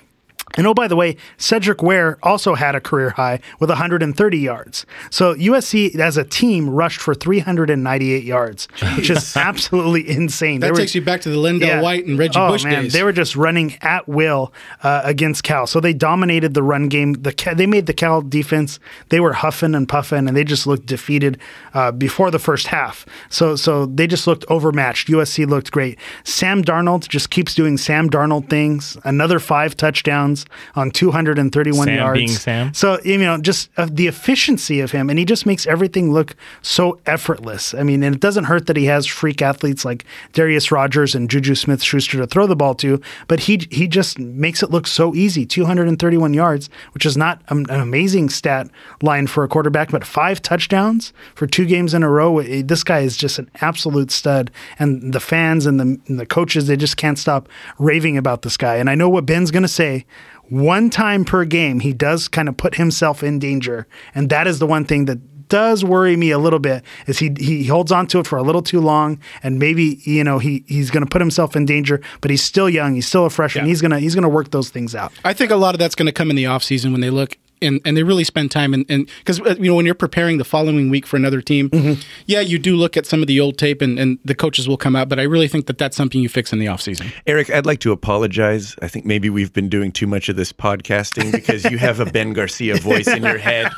Speaker 2: And oh, by the way, Cedric Ware also had a career high with 130 yards. So USC as a team rushed for 398 yards, which is absolutely insane.
Speaker 5: That
Speaker 2: They were-
Speaker 5: takes you back to the LenDale White and Reggie
Speaker 2: oh,
Speaker 5: Bush
Speaker 2: man,
Speaker 5: days.
Speaker 2: They were just running at will uh, against Cal. So they dominated the run game. The they made the Cal defense. They were huffing and puffing, and they just looked defeated uh, before the first half. So so they just looked overmatched. USC looked great. Sam Darnold just keeps doing Sam Darnold things. Another five touchdowns on 231
Speaker 3: Sam
Speaker 2: yards.
Speaker 3: being Sam?
Speaker 2: So you know, just uh, the efficiency of him, and he just makes everything look so effortless. I mean, and it doesn't hurt that he has freak athletes like Darreus Rogers and Juju Smith-Schuster to throw the ball to, but he he just makes it look so easy. 231 yards, which is not an amazing stat line for a quarterback, but five touchdowns for two games in a row. This guy is just an absolute stud, and the fans and the, and the coaches they just can't stop raving about this guy. And I know what Ben's going to say one time per game, he does kind of put himself in danger, and that is the one thing that does worry me a little bit. Is he he holds on to it for a little too long, and maybe you know he he's going to put himself in danger, but he's still young, he's still a freshman,
Speaker 5: Yeah.
Speaker 2: he's gonna he's gonna work those things out.
Speaker 5: I think a lot of that's going to come in the offseason when they look and, and they really spend time and because you know when you're preparing the following week for another team,
Speaker 2: Mm-hmm.
Speaker 5: yeah, you do look at some of the old tape and, and the coaches will come out, but I really think that that's something you fix in the offseason.
Speaker 1: Eric, I'd like to apologize. I think maybe we've been doing too much of this podcasting because you have a Ben Garcia voice in your head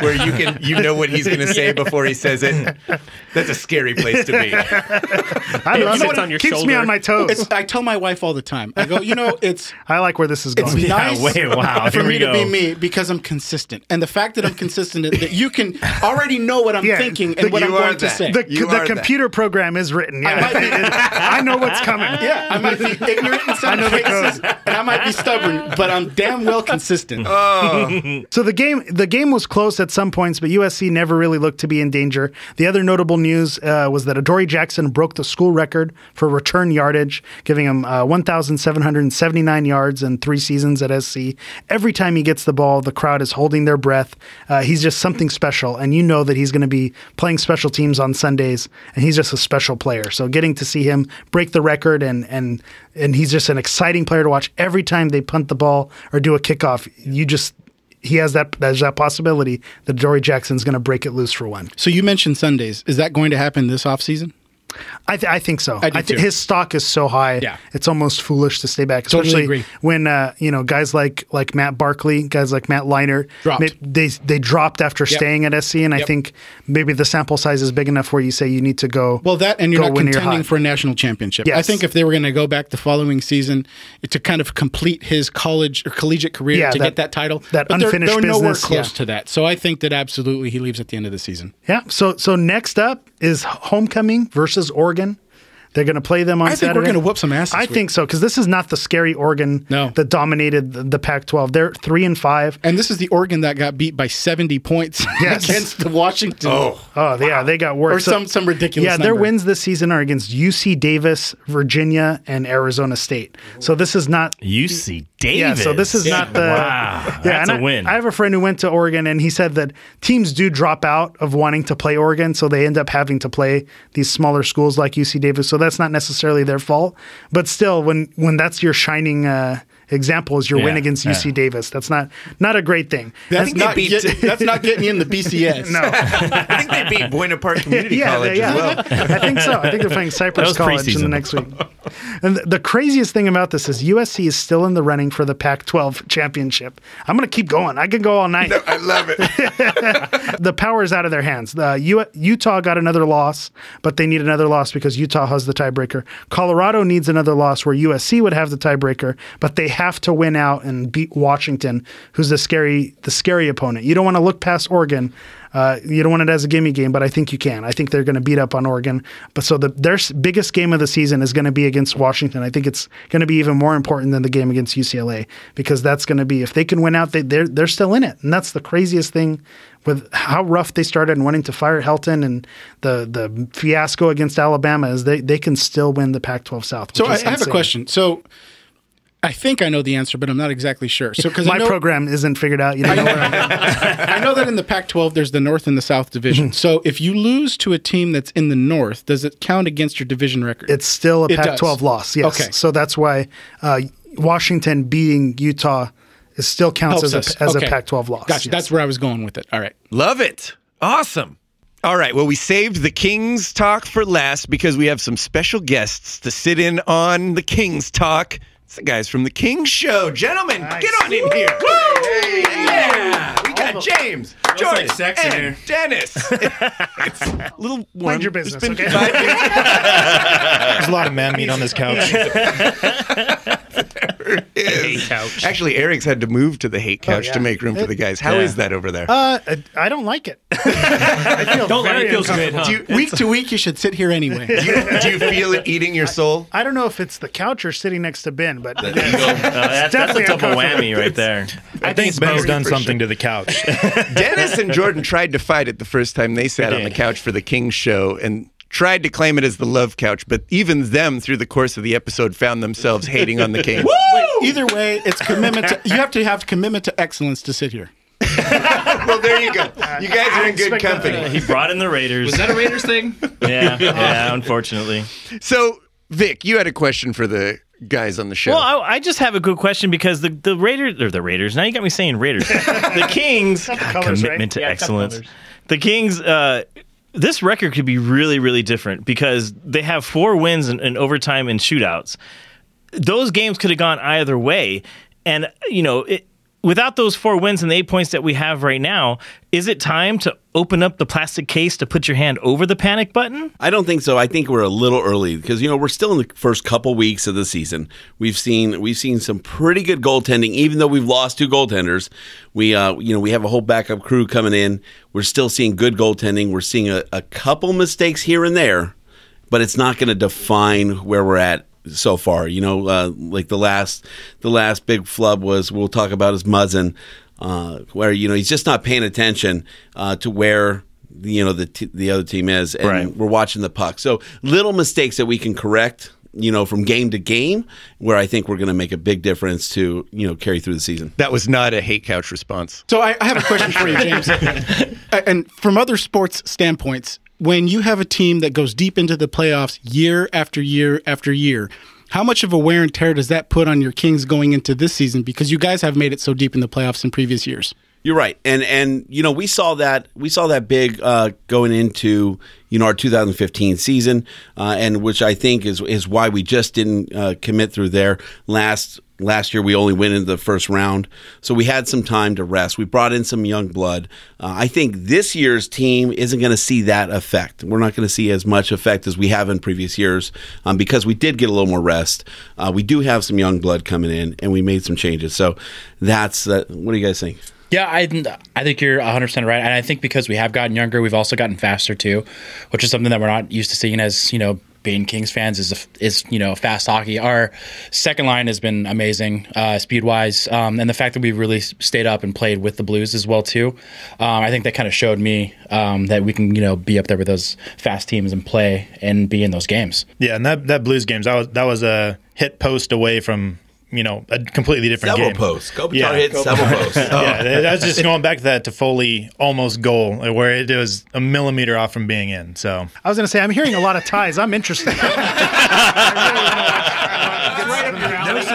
Speaker 1: where you can you know what he's going to say before he says it. That's a scary place to be.
Speaker 2: I love
Speaker 4: sits
Speaker 2: it.
Speaker 4: on your
Speaker 2: Keeps me on my toes.
Speaker 5: It's, I tell my wife all the time. I go, you know, it's
Speaker 2: I like where this is going.
Speaker 5: it's
Speaker 2: going.
Speaker 5: nice
Speaker 3: wait, wow,
Speaker 5: for
Speaker 3: here
Speaker 5: me
Speaker 3: we
Speaker 5: to be me because I'm consistent, and the fact that I'm consistent is that you can already know what I'm
Speaker 2: Yeah,
Speaker 5: thinking
Speaker 2: the-
Speaker 5: and what I'm
Speaker 1: you are
Speaker 5: going to say.
Speaker 2: the,
Speaker 1: You
Speaker 2: the
Speaker 1: are that.
Speaker 2: computer program is written. Yeah,
Speaker 5: might be-
Speaker 2: I know what's coming.
Speaker 5: yeah, I might be ignorant in some cases, and I might be stubborn, but I'm damn well consistent.
Speaker 2: So the game the game was close at some points, but USC never really looked to be in danger. The other notable news uh, was that Adoree Jackson broke the school record for return yardage, giving him uh, 1,779 yards in three seasons at SC. Every time he gets the ball, the crowd is holding their breath. Uh, he's just something special, and you know that he's going to be playing special teams on Sundays, and he's just a special player. So getting to see him break the record and and and he's just an exciting player to watch. Every time they punt the ball or do a kickoff, you just he has that there's that possibility that Dory Jackson's going to break it loose for one.
Speaker 5: So you mentioned Sundays. Is that going to happen this offseason?
Speaker 2: I, th- I think so.
Speaker 5: I too.
Speaker 2: his stock is so high.
Speaker 5: Yeah.
Speaker 2: it's almost foolish to stay back,
Speaker 5: Totally
Speaker 2: especially
Speaker 5: agree.
Speaker 2: when uh, you know guys like like Matt Barkley, guys like Matt Leinart,
Speaker 5: Dropped.
Speaker 2: they they dropped after staying at SC, and I think maybe the sample size is big enough where you say you need to go.
Speaker 5: Well, that and you're not contending for a national championship. I think if they were going to go back the following season to kind of complete his college or collegiate career
Speaker 2: Yeah,
Speaker 5: to
Speaker 2: that-
Speaker 5: get that title,
Speaker 2: that
Speaker 5: but they're, they're nowhere close
Speaker 2: yeah.
Speaker 5: to that. So I think that absolutely he leaves at the end of the season.
Speaker 2: Yeah. So so next up is homecoming versus Oregon. They're going to play them on
Speaker 5: I think we're gonna whoop some ass this
Speaker 2: I
Speaker 5: week.
Speaker 2: think so because this is not the scary Oregon
Speaker 5: No.
Speaker 2: that dominated the, the Pac-12. They're three and five.
Speaker 5: And this is the Oregon that got beat by 70 points
Speaker 2: Yes.
Speaker 5: against the Washington.
Speaker 1: Oh.
Speaker 2: Oh yeah, they got worse.
Speaker 5: Or some- some ridiculous
Speaker 2: Yeah, their wins this season are against UC Davis, Virginia, and Arizona State. So this is not.
Speaker 3: UC Davis.
Speaker 2: Yeah, so this is not the.
Speaker 3: Wow,
Speaker 2: Yeah,
Speaker 3: that's
Speaker 2: and
Speaker 3: a
Speaker 2: I-
Speaker 3: win.
Speaker 2: I have a friend who went to Oregon, and he said that teams do drop out of wanting to play Oregon, so they end up having to play these smaller schools like UC Davis. So that's not necessarily their fault, but still, when when that's your shining. Uh, Example is your win against UC
Speaker 3: yeah.
Speaker 2: That's That's not not a great thing.
Speaker 5: That's
Speaker 1: think
Speaker 5: not,
Speaker 1: beat-
Speaker 5: get- that's not getting you in the BCS.
Speaker 2: No,
Speaker 1: I think they beat Buena Park Community College
Speaker 2: yeah.
Speaker 1: as well.
Speaker 2: I think so. I think they're playing Cypress
Speaker 3: was
Speaker 2: College in the next week. And the, the craziest thing about this is USC is still in the running for the Pac-12 championship. I'm going to keep going. I can go all night.
Speaker 1: I love it.
Speaker 2: the power is out of their hands. The U- Utah got another loss, but they need another loss because Utah has the tiebreaker. Colorado needs another loss where USC would have the tiebreaker, but they have to win out and beat Washington, who's the scary the scary opponent. You don't want to look past Oregon. Uh, you don't want it as a gimme game, but I think you can. I think they're going to beat up on Oregon. But so the, their biggest game of the season is going to be against Washington. I think it's going to be even more important than the game against UCLA because that's going to be if they can win out, they, they're they're still in it, and that's the craziest thing with how rough they started and wanting to fire Helton and the the fiasco against Alabama, is they they can still win the Pac-12 South.
Speaker 5: So I, have a question. So I think I know the answer, but I'm not exactly sure. So because
Speaker 2: My
Speaker 5: know,
Speaker 2: program isn't figured out. You know where I'm at.
Speaker 5: I know that in the Pac-12 there's the North and the South division. so if you lose to a team that's in the North, does it count against your division record?
Speaker 2: It's still a
Speaker 5: It
Speaker 2: Pac-12
Speaker 5: does.
Speaker 2: loss. Yes.
Speaker 5: Okay.
Speaker 2: So that's why uh, Washington beating Utah is still counts
Speaker 5: Helps
Speaker 2: as a as
Speaker 5: Okay.
Speaker 2: a Pac-12 loss.
Speaker 5: Gotcha.
Speaker 2: Yes.
Speaker 5: That's where I was going with it. All right.
Speaker 1: Love it. Awesome. All right. Well, we saved the Kings talk for last because we have some special guests to sit in on the Kings talk. It's the guys from the Kings Show. Gentlemen, get on in here. Hey, yeah. We got James, Jordan,
Speaker 8: like sex
Speaker 1: and
Speaker 8: here.
Speaker 1: Dennis. it's a little warm.
Speaker 2: Mind your business,
Speaker 1: been
Speaker 2: okay?
Speaker 8: There's a lot of man meat on this couch.
Speaker 1: Is. Actually, Eric's had to move to the hate couch
Speaker 2: yeah.
Speaker 1: to make room for the guys. How is
Speaker 3: Yeah.
Speaker 1: that over there?
Speaker 2: Uh, I- I don't like it. I feel
Speaker 4: Don't let
Speaker 2: very
Speaker 4: it feels good, huh?
Speaker 5: Do you, week to week, you should sit here anyway.
Speaker 1: do, you, do you feel it eating your soul?
Speaker 2: I don't know if it's the couch or sitting next to Ben, but
Speaker 3: Uh, that's, that's a double whammy right there.
Speaker 8: I think Ben's done something to the couch.
Speaker 1: Dennis and Jordan tried to fight it the first time they sat on the couch for the Kings show and tried to claim it as the love couch, but even them through the course of the episode found themselves hating on the Kings.
Speaker 5: Either way, it's commitment. To, you have to have commitment to excellence to sit here.
Speaker 1: well, there you go. You guys are in good company.
Speaker 3: He brought in the Raiders.
Speaker 4: Was that a Raiders thing?
Speaker 3: yeah, yeah, unfortunately.
Speaker 1: So, Vic, you had a question for the guys on the show.
Speaker 3: Well, I, I just have a good question because the, the Raiders or the Raiders. Now you got me saying Raiders. the Kings
Speaker 2: colors,
Speaker 3: commitment
Speaker 2: right?
Speaker 3: to
Speaker 4: Yeah,
Speaker 3: excellence. The Kings. Uh, this record could be really, really different because they have four wins in, in overtime and shootouts. Those games could have gone either way, and you know. It, Without those four wins and the eight points that we have right now, is it time to open up the plastic case to put your hand over the panic button?
Speaker 9: I don't think so. I think we're a little early because you know we're still in the first couple weeks of the season. We've seen we've seen some pretty good goaltending, even though we've lost two goaltenders. We uh you know we have a whole backup crew coming in. We're still seeing good goaltending. We're seeing a, a couple mistakes here and there, but it's not going to define where we're at so far. You know, uh, like the last the last big flub was we'll talk about is Muzzin, uh, where you know he's just not paying attention uh, to where you know the t- the other team is, and
Speaker 3: Right.
Speaker 9: we're watching the puck. So little mistakes that we can correct. You know, from game to game, where I think we're going to make a big difference to you know carry through the season.
Speaker 1: that was not a hate couch response.
Speaker 5: So I, I have a question for you, James. And from other sports standpoints, when you have a team that goes deep into the playoffs year after year after year, how much of a wear and tear does that put on your Kings going into this season? Because you guys have made it so deep in the playoffs in previous years.
Speaker 9: You're right, and and you know we saw that we saw that big uh, going into you know our 2015 season, uh, and which I think is is why we just didn't uh, commit through there last last year. We only went into the first round, so we had some time to rest. We brought in some young blood. Uh, I think this year's team isn't going to see that effect. We're not going to see as much effect as we have in previous years um, because we did get a little more rest. Uh, we do have some young blood coming in, and we made some changes. So that's uh, what do you guys think?
Speaker 8: Yeah, I I think you're 100 percent right, and I think because we have gotten younger, we've also gotten faster too, which is something that we're not used to seeing as you know being Kings fans is is you know fast hockey. Our second line has been amazing uh, speed wise, um, and the fact that we really stayed up and played with the Blues as well too. Um, I think that kind of showed me um, that we can you know be up there with those fast teams and play and be in those games.
Speaker 10: Yeah, and that that Blues games that was that was a hit post away from you know a completely different
Speaker 9: Several
Speaker 10: game.
Speaker 9: posts. Kopitar
Speaker 10: Yeah.
Speaker 9: hit several posts.
Speaker 10: Yeah, oh. that was just going back to that Toffoli almost goal where it was a millimeter off from being in. So
Speaker 2: I was going to say I'm hearing a lot of ties. I'm interested.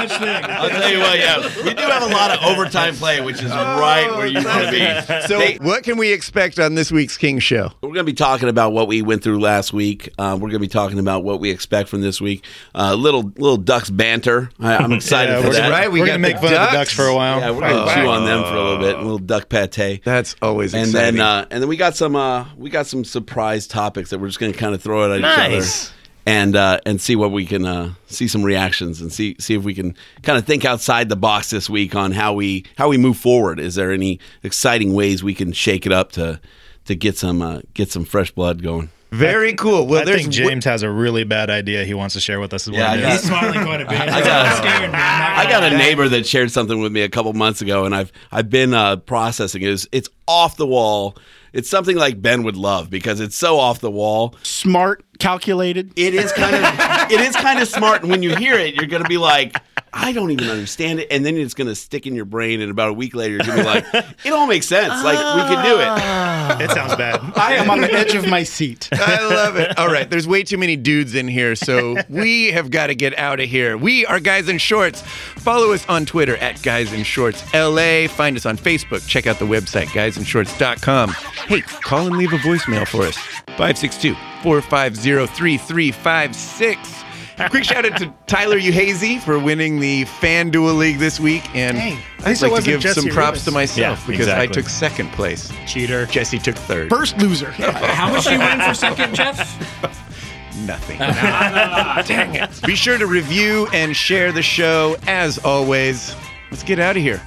Speaker 8: No such thing.
Speaker 9: I'll tell you what, yeah, we do have a lot of overtime play, which is right where you want to be.
Speaker 1: So,
Speaker 9: They-
Speaker 1: what can we expect on this week's King Show?
Speaker 9: we're going to be talking about what we went through last week. Uh, we're going to be talking about what we expect from this week. Uh, little little Ducks banter. I, I'm excited
Speaker 10: Yeah,
Speaker 9: for
Speaker 10: we're
Speaker 9: that.
Speaker 1: right, we
Speaker 10: we're gonna make
Speaker 1: the
Speaker 10: fun of the Ducks for a while.
Speaker 9: Yeah, we're going to chew on them for a little bit. A little duck pate.
Speaker 1: That's always
Speaker 9: And
Speaker 1: exciting.
Speaker 9: then uh, and then we got some uh, we got some surprise topics that we're just going to kind of throw at each
Speaker 3: Nice.
Speaker 9: other. And uh, and see what we can uh, see some reactions and see see if we can kind of think outside the box this week on how we how we move forward. Is there any exciting ways we can shake it up to to get some uh, get some fresh blood going?
Speaker 1: Very cool. Well,
Speaker 10: I think James has a really bad idea he wants to share with us as well.
Speaker 9: Yeah, I got-
Speaker 10: He's smiling quite a bit.
Speaker 9: I got, I got a neighbor that shared something with me a couple months ago, and I've I've been uh, processing it. It's, it's off the wall. It's something like Ben would love because it's so off the wall.
Speaker 5: Smart, calculated.
Speaker 9: It is kind of it is kind of smart, and when you hear it, you're gonna be like, I don't even understand it, and then it's gonna stick in your brain, and about a week later, you're gonna be like, it all makes sense. Like we can do it. Ah.
Speaker 10: It sounds bad.
Speaker 5: I am on the edge of my seat.
Speaker 1: I love it. All right, there's way too many dudes in here, so we have got to get out of here. We are Guys in Shorts. Follow us on Twitter at Guys in Shorts LA. Find us on Facebook. Check out the website, guysinshorts.com. Hey, call and leave a voicemail for us. 562 450 3356. Quick shout out to Tyler Uhazy for winning the FanDuel League this week. And
Speaker 2: Hey, at
Speaker 1: I'd like to give
Speaker 2: Jesse
Speaker 1: some props
Speaker 2: Lewis.
Speaker 1: to myself
Speaker 3: Yeah,
Speaker 1: because I took second place.
Speaker 3: Cheater.
Speaker 1: Jesse took third.
Speaker 5: First loser.
Speaker 4: How much do you win for second, Jeff?
Speaker 1: Nothing. Dang it. Be sure to review and share the show as always. Let's get out of here.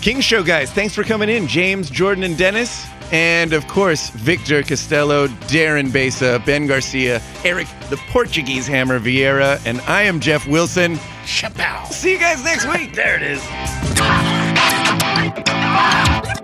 Speaker 1: King Show guys, thanks for coming in. James, Jordan, and Dennis. And of course, Victor Costello, Darren Besa, Ben Garcia, Eric the Portuguese Hammer Vieira, and I am Jeff Wilson.
Speaker 2: Chappelle.
Speaker 1: See you guys next week.
Speaker 3: There it is.